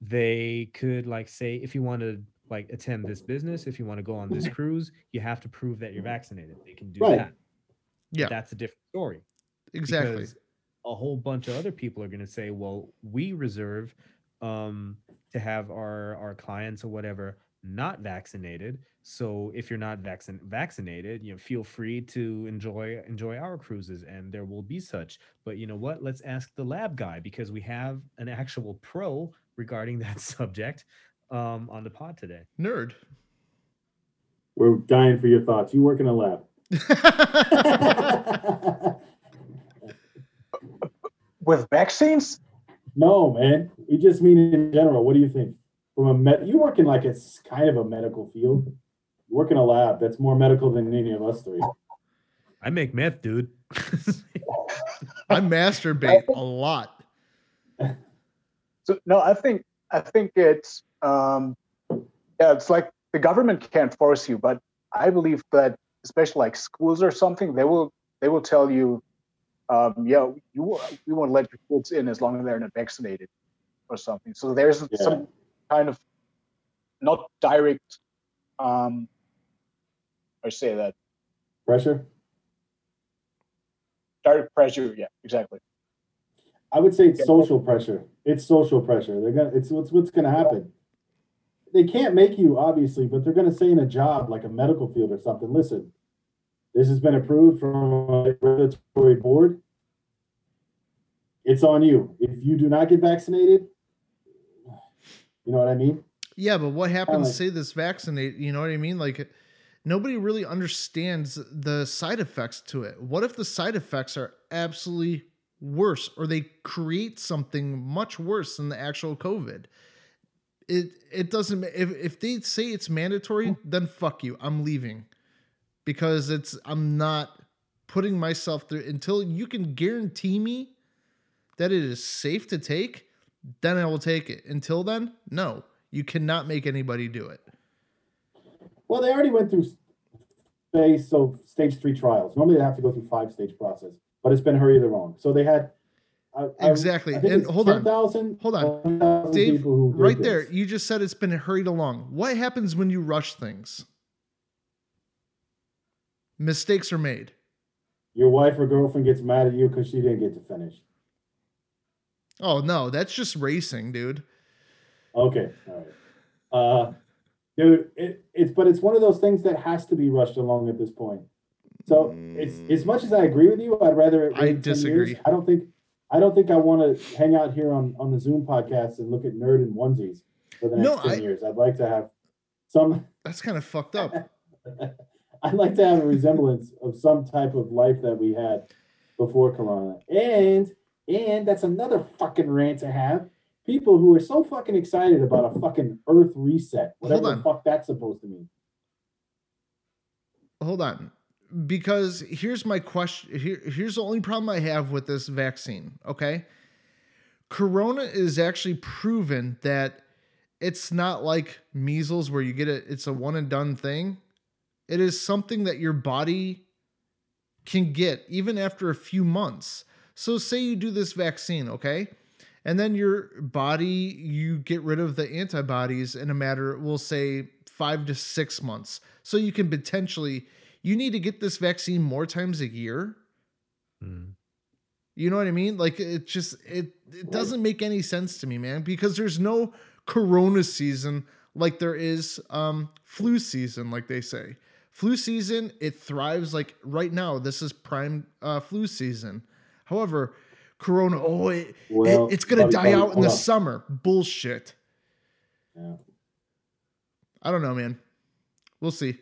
they could like say if you want to like attend this business, if you want to go on this cruise, you have to prove that you're vaccinated. They can do Right. that. Yeah. That's a different story. Exactly. because a whole bunch of other people are going to say, well, we reserve um, to have our our clients or whatever not vaccinated. So if you're not vaccin- vaccinated, you know, feel free to enjoy enjoy our cruises, and there will be such. But you know what? Let's ask the lab guy because we have an actual pro regarding that subject um, on the pod today. Nerd. We're dying for your thoughts. You work in a lab. With vaccines, no, man. We just mean in general. What do you think? From a med, you work in like it's kind of a medical field. You work in a lab. That's more medical than any of us three. I make meth, dude. I masturbate a lot. so no, I think I think it's um, yeah, it's like the government can't force you, but I believe that especially like schools or something, they will they will tell you, um, yeah, you will- we won't let your kids in as long as they're not vaccinated or something. So there's Yeah. some kind of not direct um, I say that Pressure. direct pressure. Yeah, exactly. I would say it's social pressure. It's social pressure. They're gonna. It's what's what's gonna happen. They can't make you obviously, but they're gonna say in a job like a medical field or something. Listen, this has been approved from a regulatory board. It's on you. If you do not get vaccinated, you know what I mean. Yeah, but what happens? like- say this vaccinate. You know what I mean? Like nobody really understands the side effects to it. What if the side effects are absolutely worse, or they create something much worse than the actual COVID? It it doesn't. If if they say it's mandatory, hmm. then fuck you. I'm leaving because it's. I'm not putting myself through until you can guarantee me that it is safe to take. Then I will take it. Until then, no. You cannot make anybody do it. Well, they already went through phase so stage three trials. Normally they have to go through five stage process, but it's been hurried along. So they had I- Exactly. I And hold on. 10,000 Hold on. 10,000 Dave, people who did right there, you just said it's been hurried along. What happens when you rush things? Mistakes are made. Your wife or girlfriend gets mad at you because she didn't get to finish. Oh no, that's just racing, dude. Okay, all right. Uh, dude, it, it's but it's one of those things that has to be rushed along at this point. So it's as much as I agree with you, I'd rather. it I 10 years. disagree. I don't think I don't think I want to hang out here on on the Zoom podcast and look at nerd and onesies for the next No, ten I- years. I'd like to have some. That's kind of fucked up. I'd like to have a resemblance of some type of life that we had before Corona. And and that's another fucking rant to have. People who are so fucking excited about a fucking Earth reset, whatever the fuck that's supposed to mean. Hold on. Because here's my question. Here, here's the only problem I have with this vaccine. Okay. Corona is actually proven that it's not like measles where you get it, it's a one and done thing. It is something that your body can get even after a few months. So, say you do this vaccine, okay? And then your body, you get rid of the antibodies in a matter, we'll say five to six months. So, you can potentially, you need to get this vaccine more times a year. Mm. You know what I mean? Like it just it it doesn't make any sense to me, man, because there's no corona season like there is um flu season like they say. Flu season it thrives like right now this is prime uh flu season. However, corona oh it, Well, it it's going to die out in the summer. Bullshit. Yeah. I don't know, man. We'll see.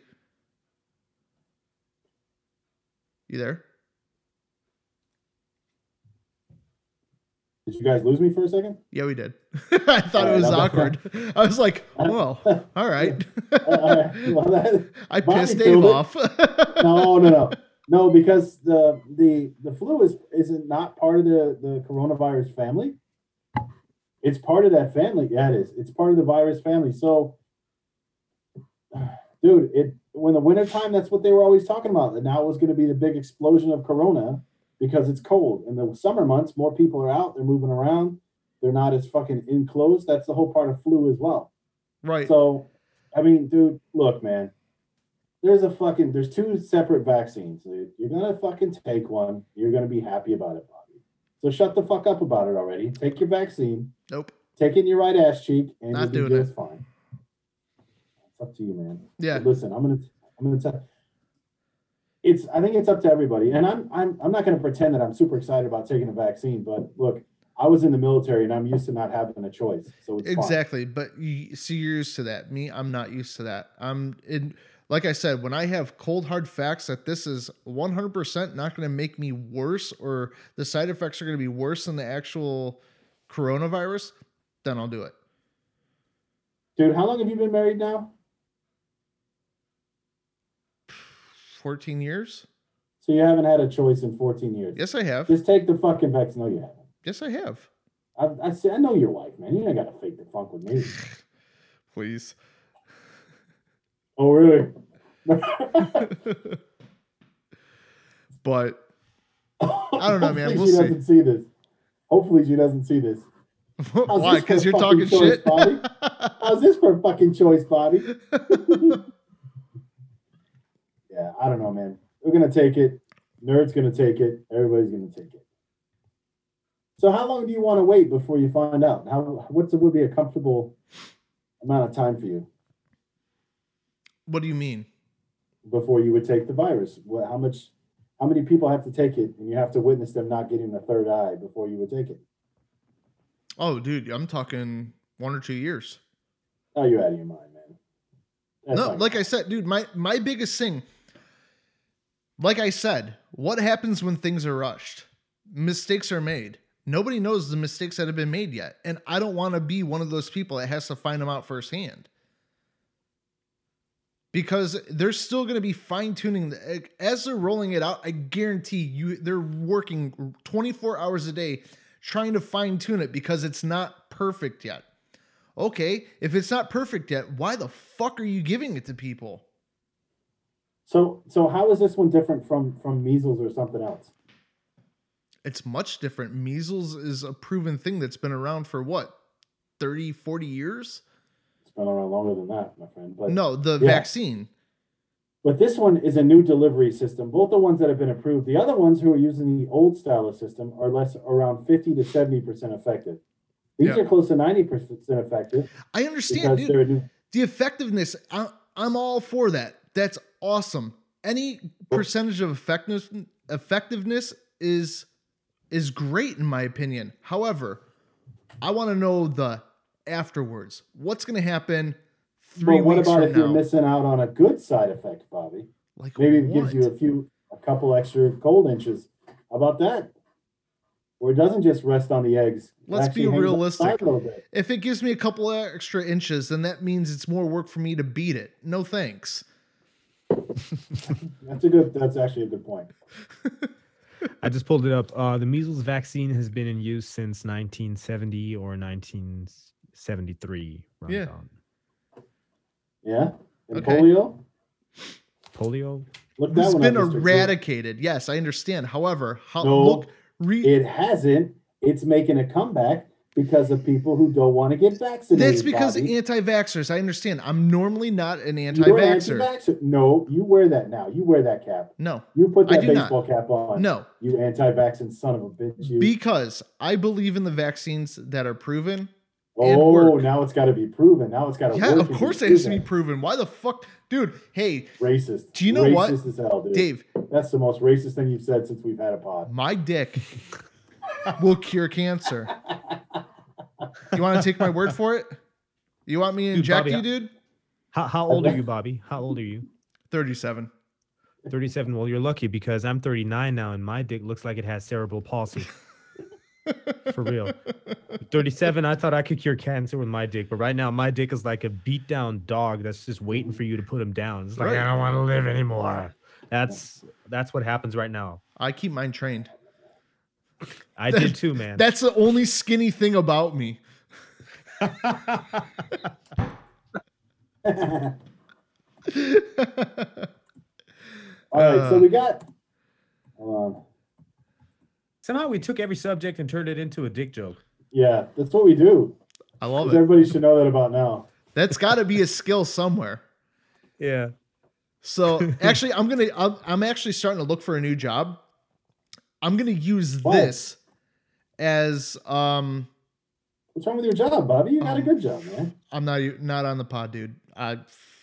You there? Did you guys lose me for a second? Yeah, we did. I thought it was awkward. I was like, well, all right. all right. Well, that- I pissed Dave off. no, no, no, no, because the the the flu is is it not part of the the coronavirus family? It's part of that family. Yeah, it is. It's part of the virus family. So, dude, it when the wintertime, that's what they were always talking about. That now it was going to be the big explosion of corona, because it's cold. In the summer months, more people are out, they're moving around, they're not as fucking enclosed. That's the whole part of flu as well. Right. So, I mean, dude, look, man. There's a fucking there's two separate vaccines. dude. You're gonna fucking take one. You're gonna be happy about it, Bobby. So shut the fuck up about it already. Take your vaccine. nope. Take it in your right ass cheek, and Not you'll be doing just fine. It's up to you, man. Yeah. But listen, I'm gonna I'm gonna tell. It's I think it's up to everybody, and I'm I'm I'm not gonna pretend that I'm super excited about taking a vaccine, but look, I was in the military and I'm used to not having a choice, so it's fine. Exactly. But you see, you're used to that. Me, I'm not used to that. I'm in. Like I said, when I have cold hard facts that this is 100% not going to make me worse, or the side effects are going to be worse than the actual coronavirus, then I'll do it. Dude, how long have you been married now? 14 years? So you haven't had a choice in 14 years. Yes, I have. Just take the fucking vaccine. No, you haven't. Yes, I have. I, I, see, I know your wife, man. You ain't got to fake the funk with me. Please. Oh, really? but I don't know, man. Hopefully We'll she see. doesn't see this. Hopefully she doesn't see this. why? Because you're talking shit. Bobby? How's this for a fucking choice, Bobby? yeah, I don't know, man. We're gonna take it. Nerd's gonna take it. Everybody's gonna take it. So, how long do you want to wait before you find out? How what's would be a comfortable amount of time for you what do you mean? before you would take the virus? What, how much? How many people have to take it, and you have to witness them not getting the third eye before you would take it? Oh, dude, I'm talking one or two years. Oh, you're out of your mind, man. That's no, like I said, dude, my my biggest thing, like I said, what happens when things are rushed? Mistakes are made. Nobody knows the mistakes that have been made yet, and I don't want to be one of those people that has to find them out firsthand. Because they're still going to be fine tuning as they're rolling it out. I guarantee you, they're working 24 hours a day trying to fine tune it because it's not perfect yet. Okay, if it's not perfect yet, why the fuck are you giving it to people? So, so how is this one different from from measles or something else? It's much different. Measles is a proven thing that's been around for what, 30, 40 years? It's been around longer than that, my friend. But No, the yeah. vaccine. but this one is a new delivery system. Both the ones that have been approved. The other ones who are using the old style of system are less around fifty to seventy percent effective. These Yeah. are close to ninety percent effective I understand, dude. new. The effectiveness, I, I'm all for that. That's awesome. Any percentage of effectiveness effectiveness is is great in my opinion. However, I want to know the afterwards. What's going to happen three But what about from if you're missing out on a good side effect, Bobby? like Maybe it gives you a few, a couple extra cold inches. How about that? Or it doesn't just rest on the eggs. Let's be hangs on the realistic. side A little bit. If it gives me a couple of extra inches, then that means it's more work for me to beat it. No thanks. That's a good. That's actually a good point. I just pulled it up. Uh, the measles vaccine has been in use since 1970 or 1973. round Yeah. about. Yeah. And Okay. polio. Polio. Look that It's one been up, Mr. Eradicated. Yes, I understand. However, how No, look re, It hasn't. It's making a comeback because of people who don't want to get vaccinated. that's because Bobby. anti-vaxxers. I understand. I'm normally not an You're anti-vaxxer. anti-vaxxer. No, you wear that now. You wear that cap. No, You put I that do not. baseball cap on. no, You anti-vaccine son of a bitch. You. because I believe in the vaccines that are proven. And oh, work. now it's got to be proven. Now it's got to Yeah, work. of course it has to be proven. proven. Why the fuck, dude? Hey, Racist. Do you know racist what? as hell, dude. Dave, That's the most racist thing you've said since we've had a pod. my dick will cure cancer. You want to take my word for it? You want me to Dude, inject Bobby, you, dude? How, how old are you, Bobby? How old are you? 37. 37. Well, you're lucky because I'm 39 now and my dick looks like it has cerebral palsy. For real. 37, I thought I could cure cancer with my dick, but right now my dick is like a beat down dog that's just waiting for you to put him down. It's like Right. I don't want to live anymore. That's that's what happens right now. I keep mine trained. I did too, man. That's the only skinny thing about me. All right, so Uh. we got. Hold on. Somehow we took every subject and turned it into a dick joke. Yeah, that's what we do. I love it. Everybody should know that about now. That's got to be a skill somewhere. Yeah. So actually, I'm gonna. I'm, I'm actually starting to look for a new job. I'm gonna use Why? this as um. What's wrong with your job, Bobby? You got a Um, good job, man. I'm not e- not on the pod, dude. I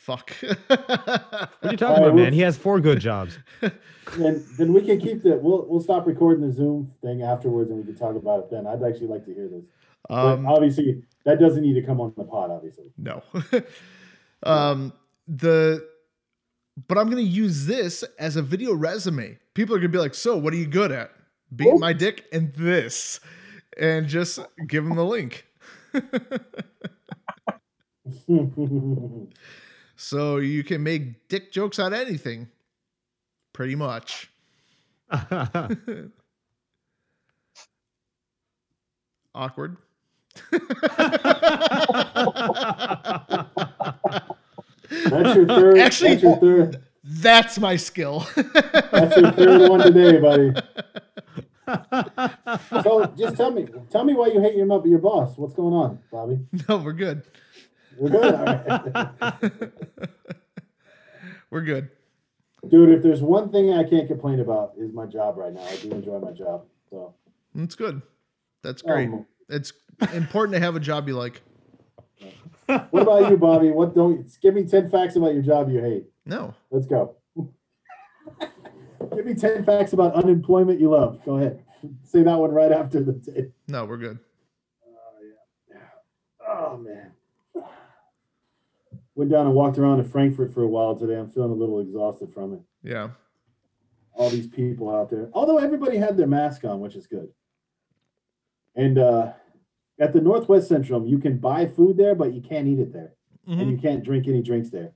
fuck. What are you talking All right, about, man? He has four good jobs. Then then we can keep the we'll we'll stop recording the Zoom thing afterwards and we can talk about it then. I'd actually like to hear this. But um, obviously that doesn't need to come on the pod, obviously. no. um, the but I'm gonna use this as a video resume. People are gonna be like, "So, what are you good at? Beat Oh. my dick and this," and just give them the link. So you can make dick jokes on anything, pretty much. Awkward. that's your third Actually- that's your third That's my skill. that's your third one today, buddy. So just tell me tell me why you hate your your boss. What's going on, Bobby? no, we're good. We're good. Right. we're good. Dude, if there's one thing I can't complain about is my job right now. I do enjoy my job. So That's good. That's great. um, It's important to have a job you like. what about you, Bobby? What don't give me 10 facts about your job you hate? No. Let's go. Give me 10 facts about unemployment you love. Go ahead. Say that one right after the tape. No, we're good. Oh yeah. Oh, man. Went down and walked around in Frankfurt for a while today. I'm feeling a little exhausted from it. Yeah. All these people out there. Although everybody had their mask on, which is good. And uh, at the Northwest Central, you can buy food there, but you can't eat it there. Mhm. And you can't drink any drinks there.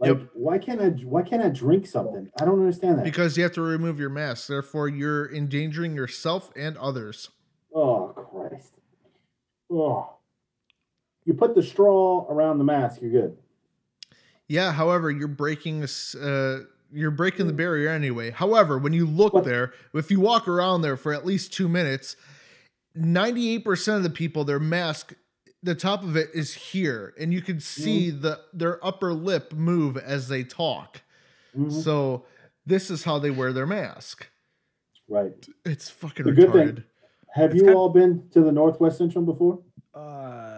Like, Yep. why can't I why can't I drink something? I don't understand that. Because you have to remove your mask. Therefore, you're endangering yourself and others. Oh Christ. Oh. You put the straw around the mask, you're good. Yeah. However, you're breaking this. Uh, you're breaking the barrier anyway. However, when you look there, if you walk around there for at least two minutes, ninety-eight percent of the people, their mask, the top of it is here, and you can see the their upper lip move as they talk. Mhm. So this is how they wear their mask. Right. It's fucking The good thing- retarded. Have It's you all been to the Northwest Central before? Uh, no.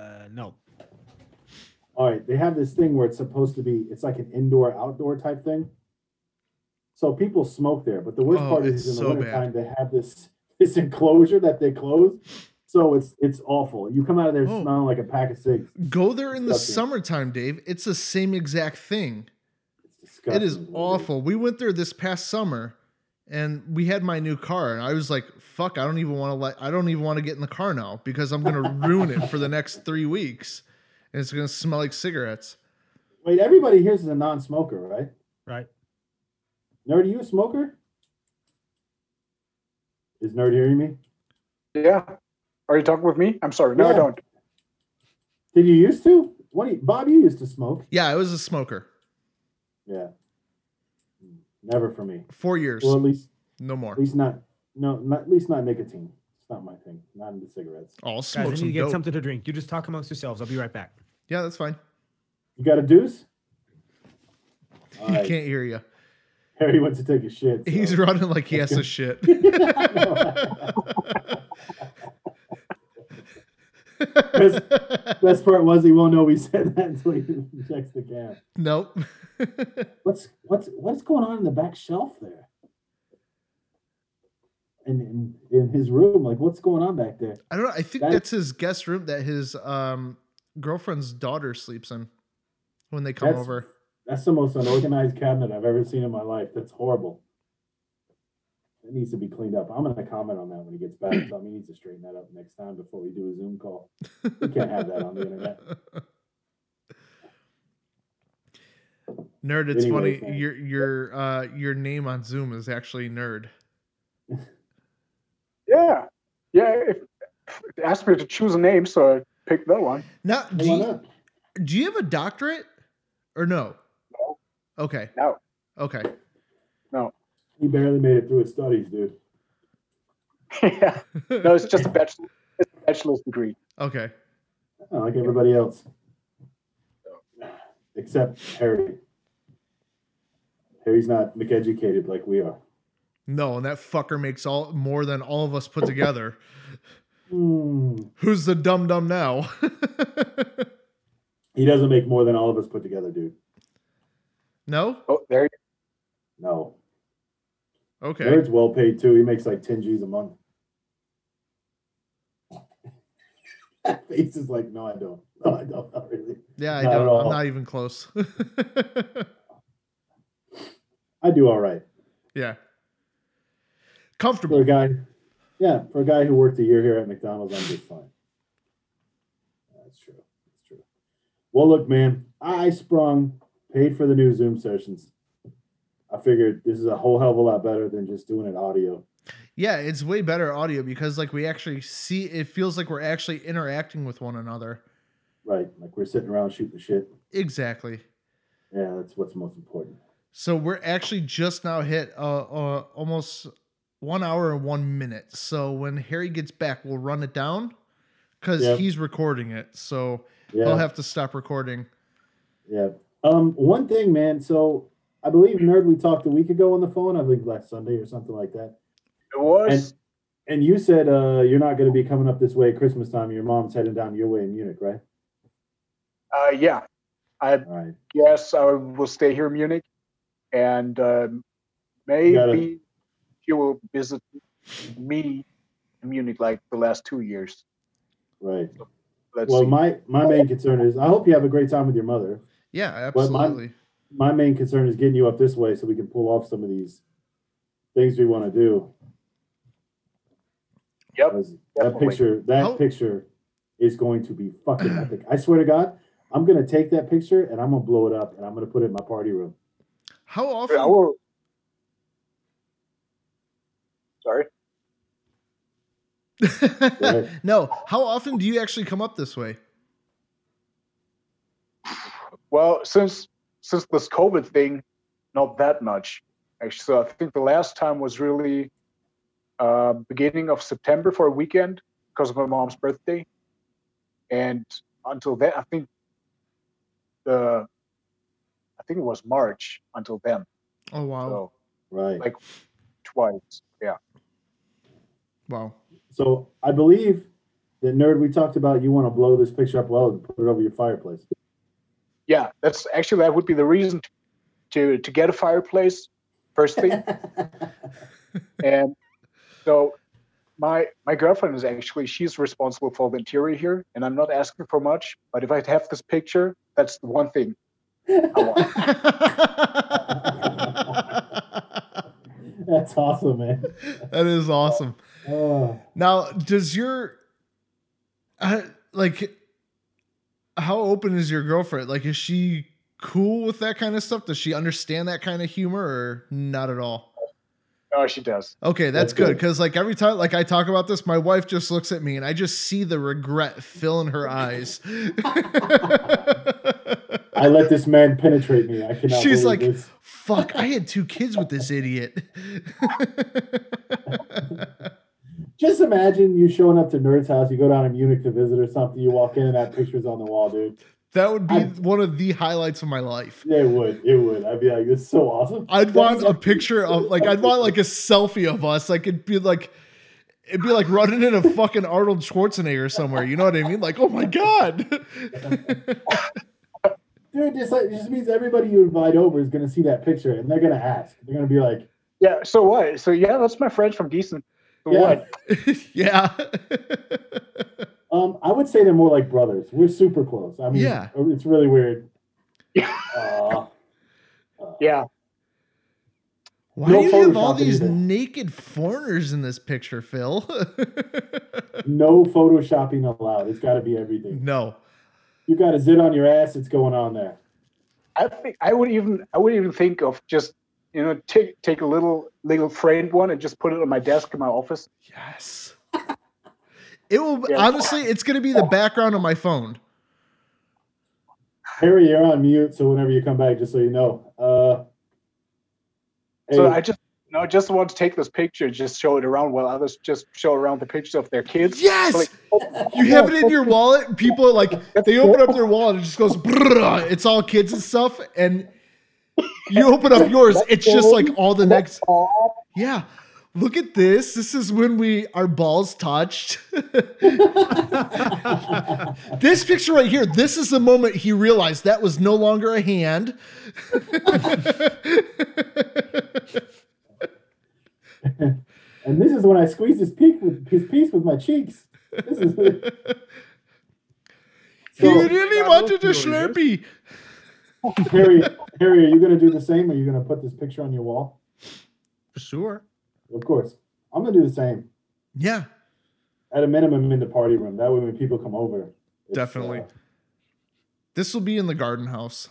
All right, they have this thing where it's supposed to be, it's like an indoor outdoor type thing. So people smoke there, but the worst Oh, part is in the so wintertime they have this this enclosure that they close. So it's it's awful. You come out of there Oh. smelling like a pack of cigs. Go there in the summertime, Dave. It's the same exact thing. It's disgusting. It is awful. We went there this past summer and we had my new car and I was like, fuck, I don't even want to let I don't even want to get in the car now because I'm gonna ruin it for the next three weeks. And it's gonna smell like cigarettes. Wait, everybody here is a non-smoker, right? Right. Nerd, are you a smoker? Is Nerd hearing me? Yeah. Are you talking with me? I'm sorry. No, I don't. Did you used to? What do you, Bob? You used to smoke? Yeah, I was a smoker. Yeah. Never for me. Four years. Well, at least, no more. at least not. No, not, at least not nicotine. It's not my thing. Not into cigarettes. I'll Guys, smoke I need some to get dope. something to drink. You just talk amongst yourselves. I'll be right back. Yeah, that's fine. You got a deuce? All He right. can't hear you. Harry went to take a shit. so- He's running like he has to shit. best, best part was he won't know we said that until he checks the cam. nope. What's what's what's going on in the back shelf there? In in, in his room, like what's going on back there? I don't know. I think That- that's his guest room that his um girlfriend's daughter sleeps in when they come That's- over. That's the most unorganized cabinet I've ever seen in my life. That's horrible. It needs to be cleaned up. I'm gonna comment on that when he gets back. Tell me he needs to straighten that up next time before we do a Zoom call. We can't have that on the internet. Nerd, it's Anyways, funny. man. Your your uh your name on Zoom is actually nerd. Yeah. Yeah. If, if they asked me to choose a name, so I picked that one. Now, do you, not? do you have a doctorate or no? No. Okay. No. Okay. No. He barely made it through his studies, dude. yeah. No, it's just a bachelor. It's a bachelor's degree. Okay. Oh, like everybody else, except Harry. Harry's not educated like we are. No, and that fucker makes all more than all of us put together. Who's the dumb dumb now? He doesn't make more than all of us put together, dude. no? Oh, there. you- No. Okay. Nerd's well paid too. He makes like 10 G's a month. That face is like, no, I don't. No, I don't. Not really. Yeah, I Not at don't. I'm not even close. I do all right. yeah. For a Comfortable. guy, yeah, for a guy who worked a year here at McDonald's, I'm just fine. That's true. That's true. Well, look, man, I sprung, paid for the new Zoom sessions. I figured this is a whole hell of a lot better than just doing it audio. Yeah, it's way better audio because like we actually see it feels like we're actually interacting with one another. Right. Like we're sitting around shooting the shit. Exactly. Yeah, that's what's most important. So we're actually just now hit uh, uh almost one hour and one minute. So when Harry gets back, we'll run it down because Yep. he's recording it. So Yeah. he'll have to stop recording. Yeah. Um, one thing, man. So I believe Nerd we talked a week ago on the phone. I believe last Sunday or something like that. It was. And you said uh, you're not going to be coming up this way at Christmas time. Your mom's heading down your way in Munich, right? Uh, yeah. I All right. yes, I will stay here in Munich, and um, maybe gotta- she will visit me in Munich like the last two years. Right. Let's well, see. my my main concern is I hope you have a great time with your mother. Yeah, But my- My main concern is getting you up this way so we can pull off some of these things we want to do. Yep. That picture, that How- picture is going to be fucking epic. I swear to God, I'm gonna take that picture and I'm gonna blow it up and I'm gonna put it in my party room. How I often? will. Sorry. no, how often do you actually come up this way? Well, since since this COVID thing, not that much actually. So I think the last time was really uh, beginning of September for a weekend because of my mom's birthday, and until then, I think the I think it was March until then. Oh wow, So Right. Like- twice, yeah. Wow. So I believe that nerd we talked about. You want to blow this picture up well and put it over your fireplace. Yeah, that's actually that would be the reason to to get a fireplace first thing. and so my my girlfriend is actually she's responsible for the interior here and i'm not asking for much but if i have this picture that's the one thing I want. That's awesome, man. that is awesome. Oh, Now, does your uh, like how open is your girlfriend? Like, is she cool with that kind of stuff? Does she understand that kind of humor, or not at all? oh she does Okay, that's That's good because like every time like I talk about this, my wife just looks at me and I just see the regret fill in her eyes. I let this man penetrate me. I cannot. She's like, this. "Fuck! I had two kids with this idiot." Just imagine you showing up to Nerd's house. You go down to Munich to visit or something. You walk in and that picture's on the wall, dude. that would be I- one of the highlights of my life. It would. It would. I'd be like, this is so awesome. I'd That want a picture of like I'd want like a selfie of us. Like it'd be like it'd be like running into fucking Arnold Schwarzenegger somewhere. You know what I mean? Like, oh my god. Dude, this, like, this means everybody you invite over is going to see that picture and they're going to ask. They're going to be like, yeah so what so yeah that's my friend from decent so Yeah. what yeah. um, I would say they're more like brothers. We're super close. I mean, Yeah. it's really weird. Yeah. Uh, yeah Why No do you have all these either. naked foreigners in this picture, Phil? no photoshopping allowed. It's got to be everything. no. You got a zit on your ass. It's going on there. i think i would even i would even think of just you know take take a little little framed one and just put it on my desk in my office Yes. It will Yeah. honestly, it's gonna be the background of my phone. Harry, you're on mute. So whenever you come back, just so you know. Uh, so i just No, I just want to take this picture, just show it around while others just show around the pictures of their kids. Yes. Like, You have it in your wallet. and People are like they open up their wallet and it just goes. It's all kids and stuff, and you open up yours. It's just like all the next. Yeah, look at this. This is when we our balls touched. this picture right here. This is the moment he realized that was no longer a hand. and this is when I squeezed his peak with his piece with my cheeks. This is he so, really wanted a Slurpee. Harry. Harry, are you gonna do the same? Or are you gonna put this picture on your wall? For sure. Of course, I'm gonna do the same. Yeah, At a minimum, in the party room. That way, when people come over, Definitely. uh, this will be in the garden house.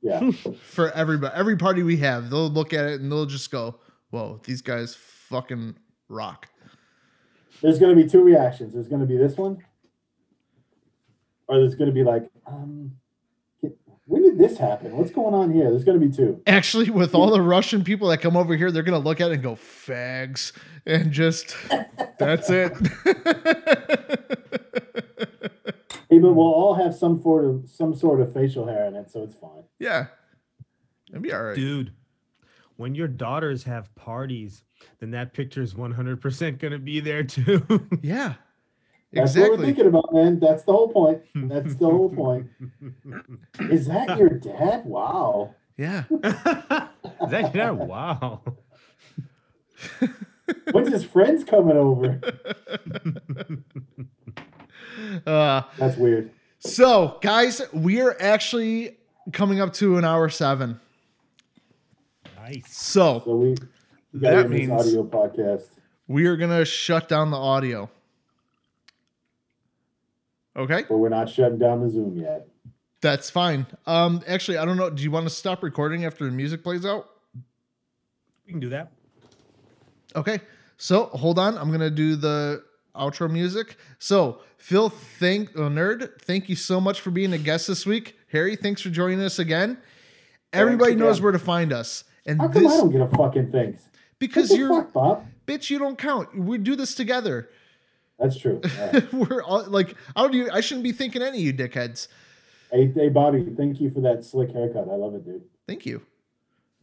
yeah, for everybody. Every party we have, they'll look at it and they'll just go, "Whoa, these guys fucking rock." there's gonna be two reactions. There's gonna be this one, or there's gonna be like, um, when did this happen? What's going on here? There's gonna be two. Actually, with all the Russian people that come over here, they're gonna look at it and go, "Fags," and just that's it. Hey, but we'll all have some sort of some sort of facial hair in it, so it's fine. yeah, it'll be all right. Dude, when your daughters have parties, then that picture is 100% going to be there too. Yeah, That's what we're thinking about, man. That's the whole point. That's the whole point. Is that your dad? Wow. Yeah, Is that your dad? Wow. When's his friends coming over? uh, That's weird. so guys, we are actually coming up to an hour seven. Nice. So So we, we got That means- audio podcast. we are gonna shut down the audio. Okay. But we're not shutting down the Zoom yet. That's fine. Um, actually, I don't know. Do you want to stop recording after the music plays out? We can do that. Okay. So hold on. I'm gonna do the outro music. So Phil, thank oh, nerd, thank you so much for being a guest this week. Harry, thanks for joining us again. Everybody knows again. where to find us, and How come I this don't get a fucking thing? What because you're fuck, Bob? bitch. You don't count. We do this together. That's true. We're all like, I don't. Even, I shouldn't be thinking any of you dickheads. hey, hey, Bobby, thank you for that slick haircut. I love it, dude. Thank you.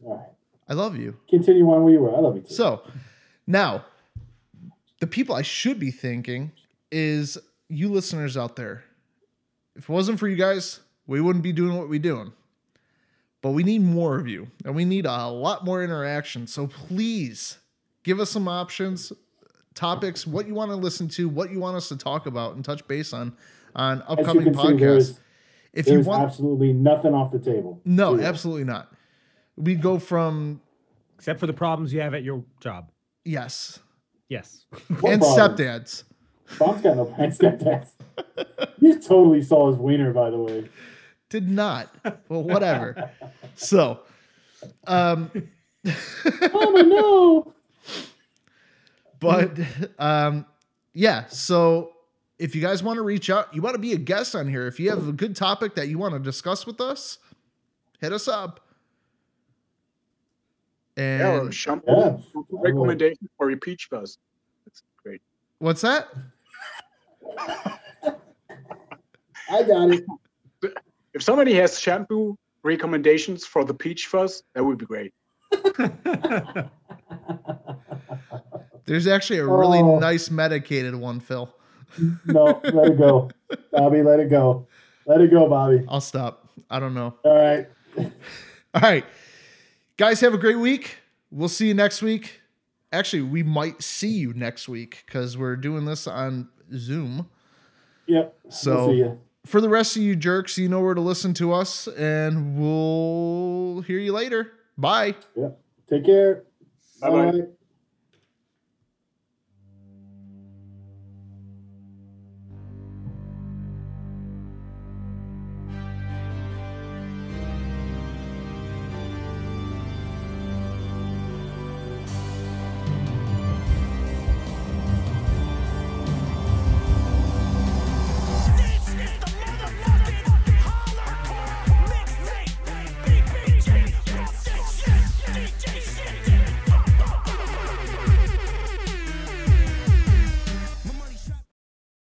All right. I love you. Continue on where you were. I love you too. So now, the people I should be thanking is you listeners out there. If it wasn't for you guys, we wouldn't be doing what we're doing. But we need more of you and we need a lot more interaction. So please give us some options, topics, what you want to listen to, what you want us to talk about and touch base on on upcoming can see, podcasts. there's, If you want absolutely nothing off the table. No, Zero. absolutely not. We go from Except for the problems you have at your job. yes. Yes. What and problem? stepdads. Bob's got no pants stepdads. you totally saw his wiener, by the way. Did not. Well, whatever. so, um, Mama, no. But um, yeah. So, if you guys want to reach out, you want to be a guest on here. If you have a good topic that you want to discuss with us, hit us up. And Yeah, or shampoo Yeah. recommendation for your peach fuzz. That's great. what's that? I got it. If somebody has shampoo recommendations for the peach fuzz, that would be great. There's actually a really Oh. nice medicated one, Phil. No, let it go. Bobby, let it go. Let it go, Bobby. I'll stop. I don't know. All right. All right. Guys, have a great week. We'll see you next week. Actually, we might see you next week because we're doing this on Zoom. Yep. So- we'll see you. For the rest of you jerks, you know where to listen to us, and we'll hear you later. Bye. Take care. Bye-bye. Bye.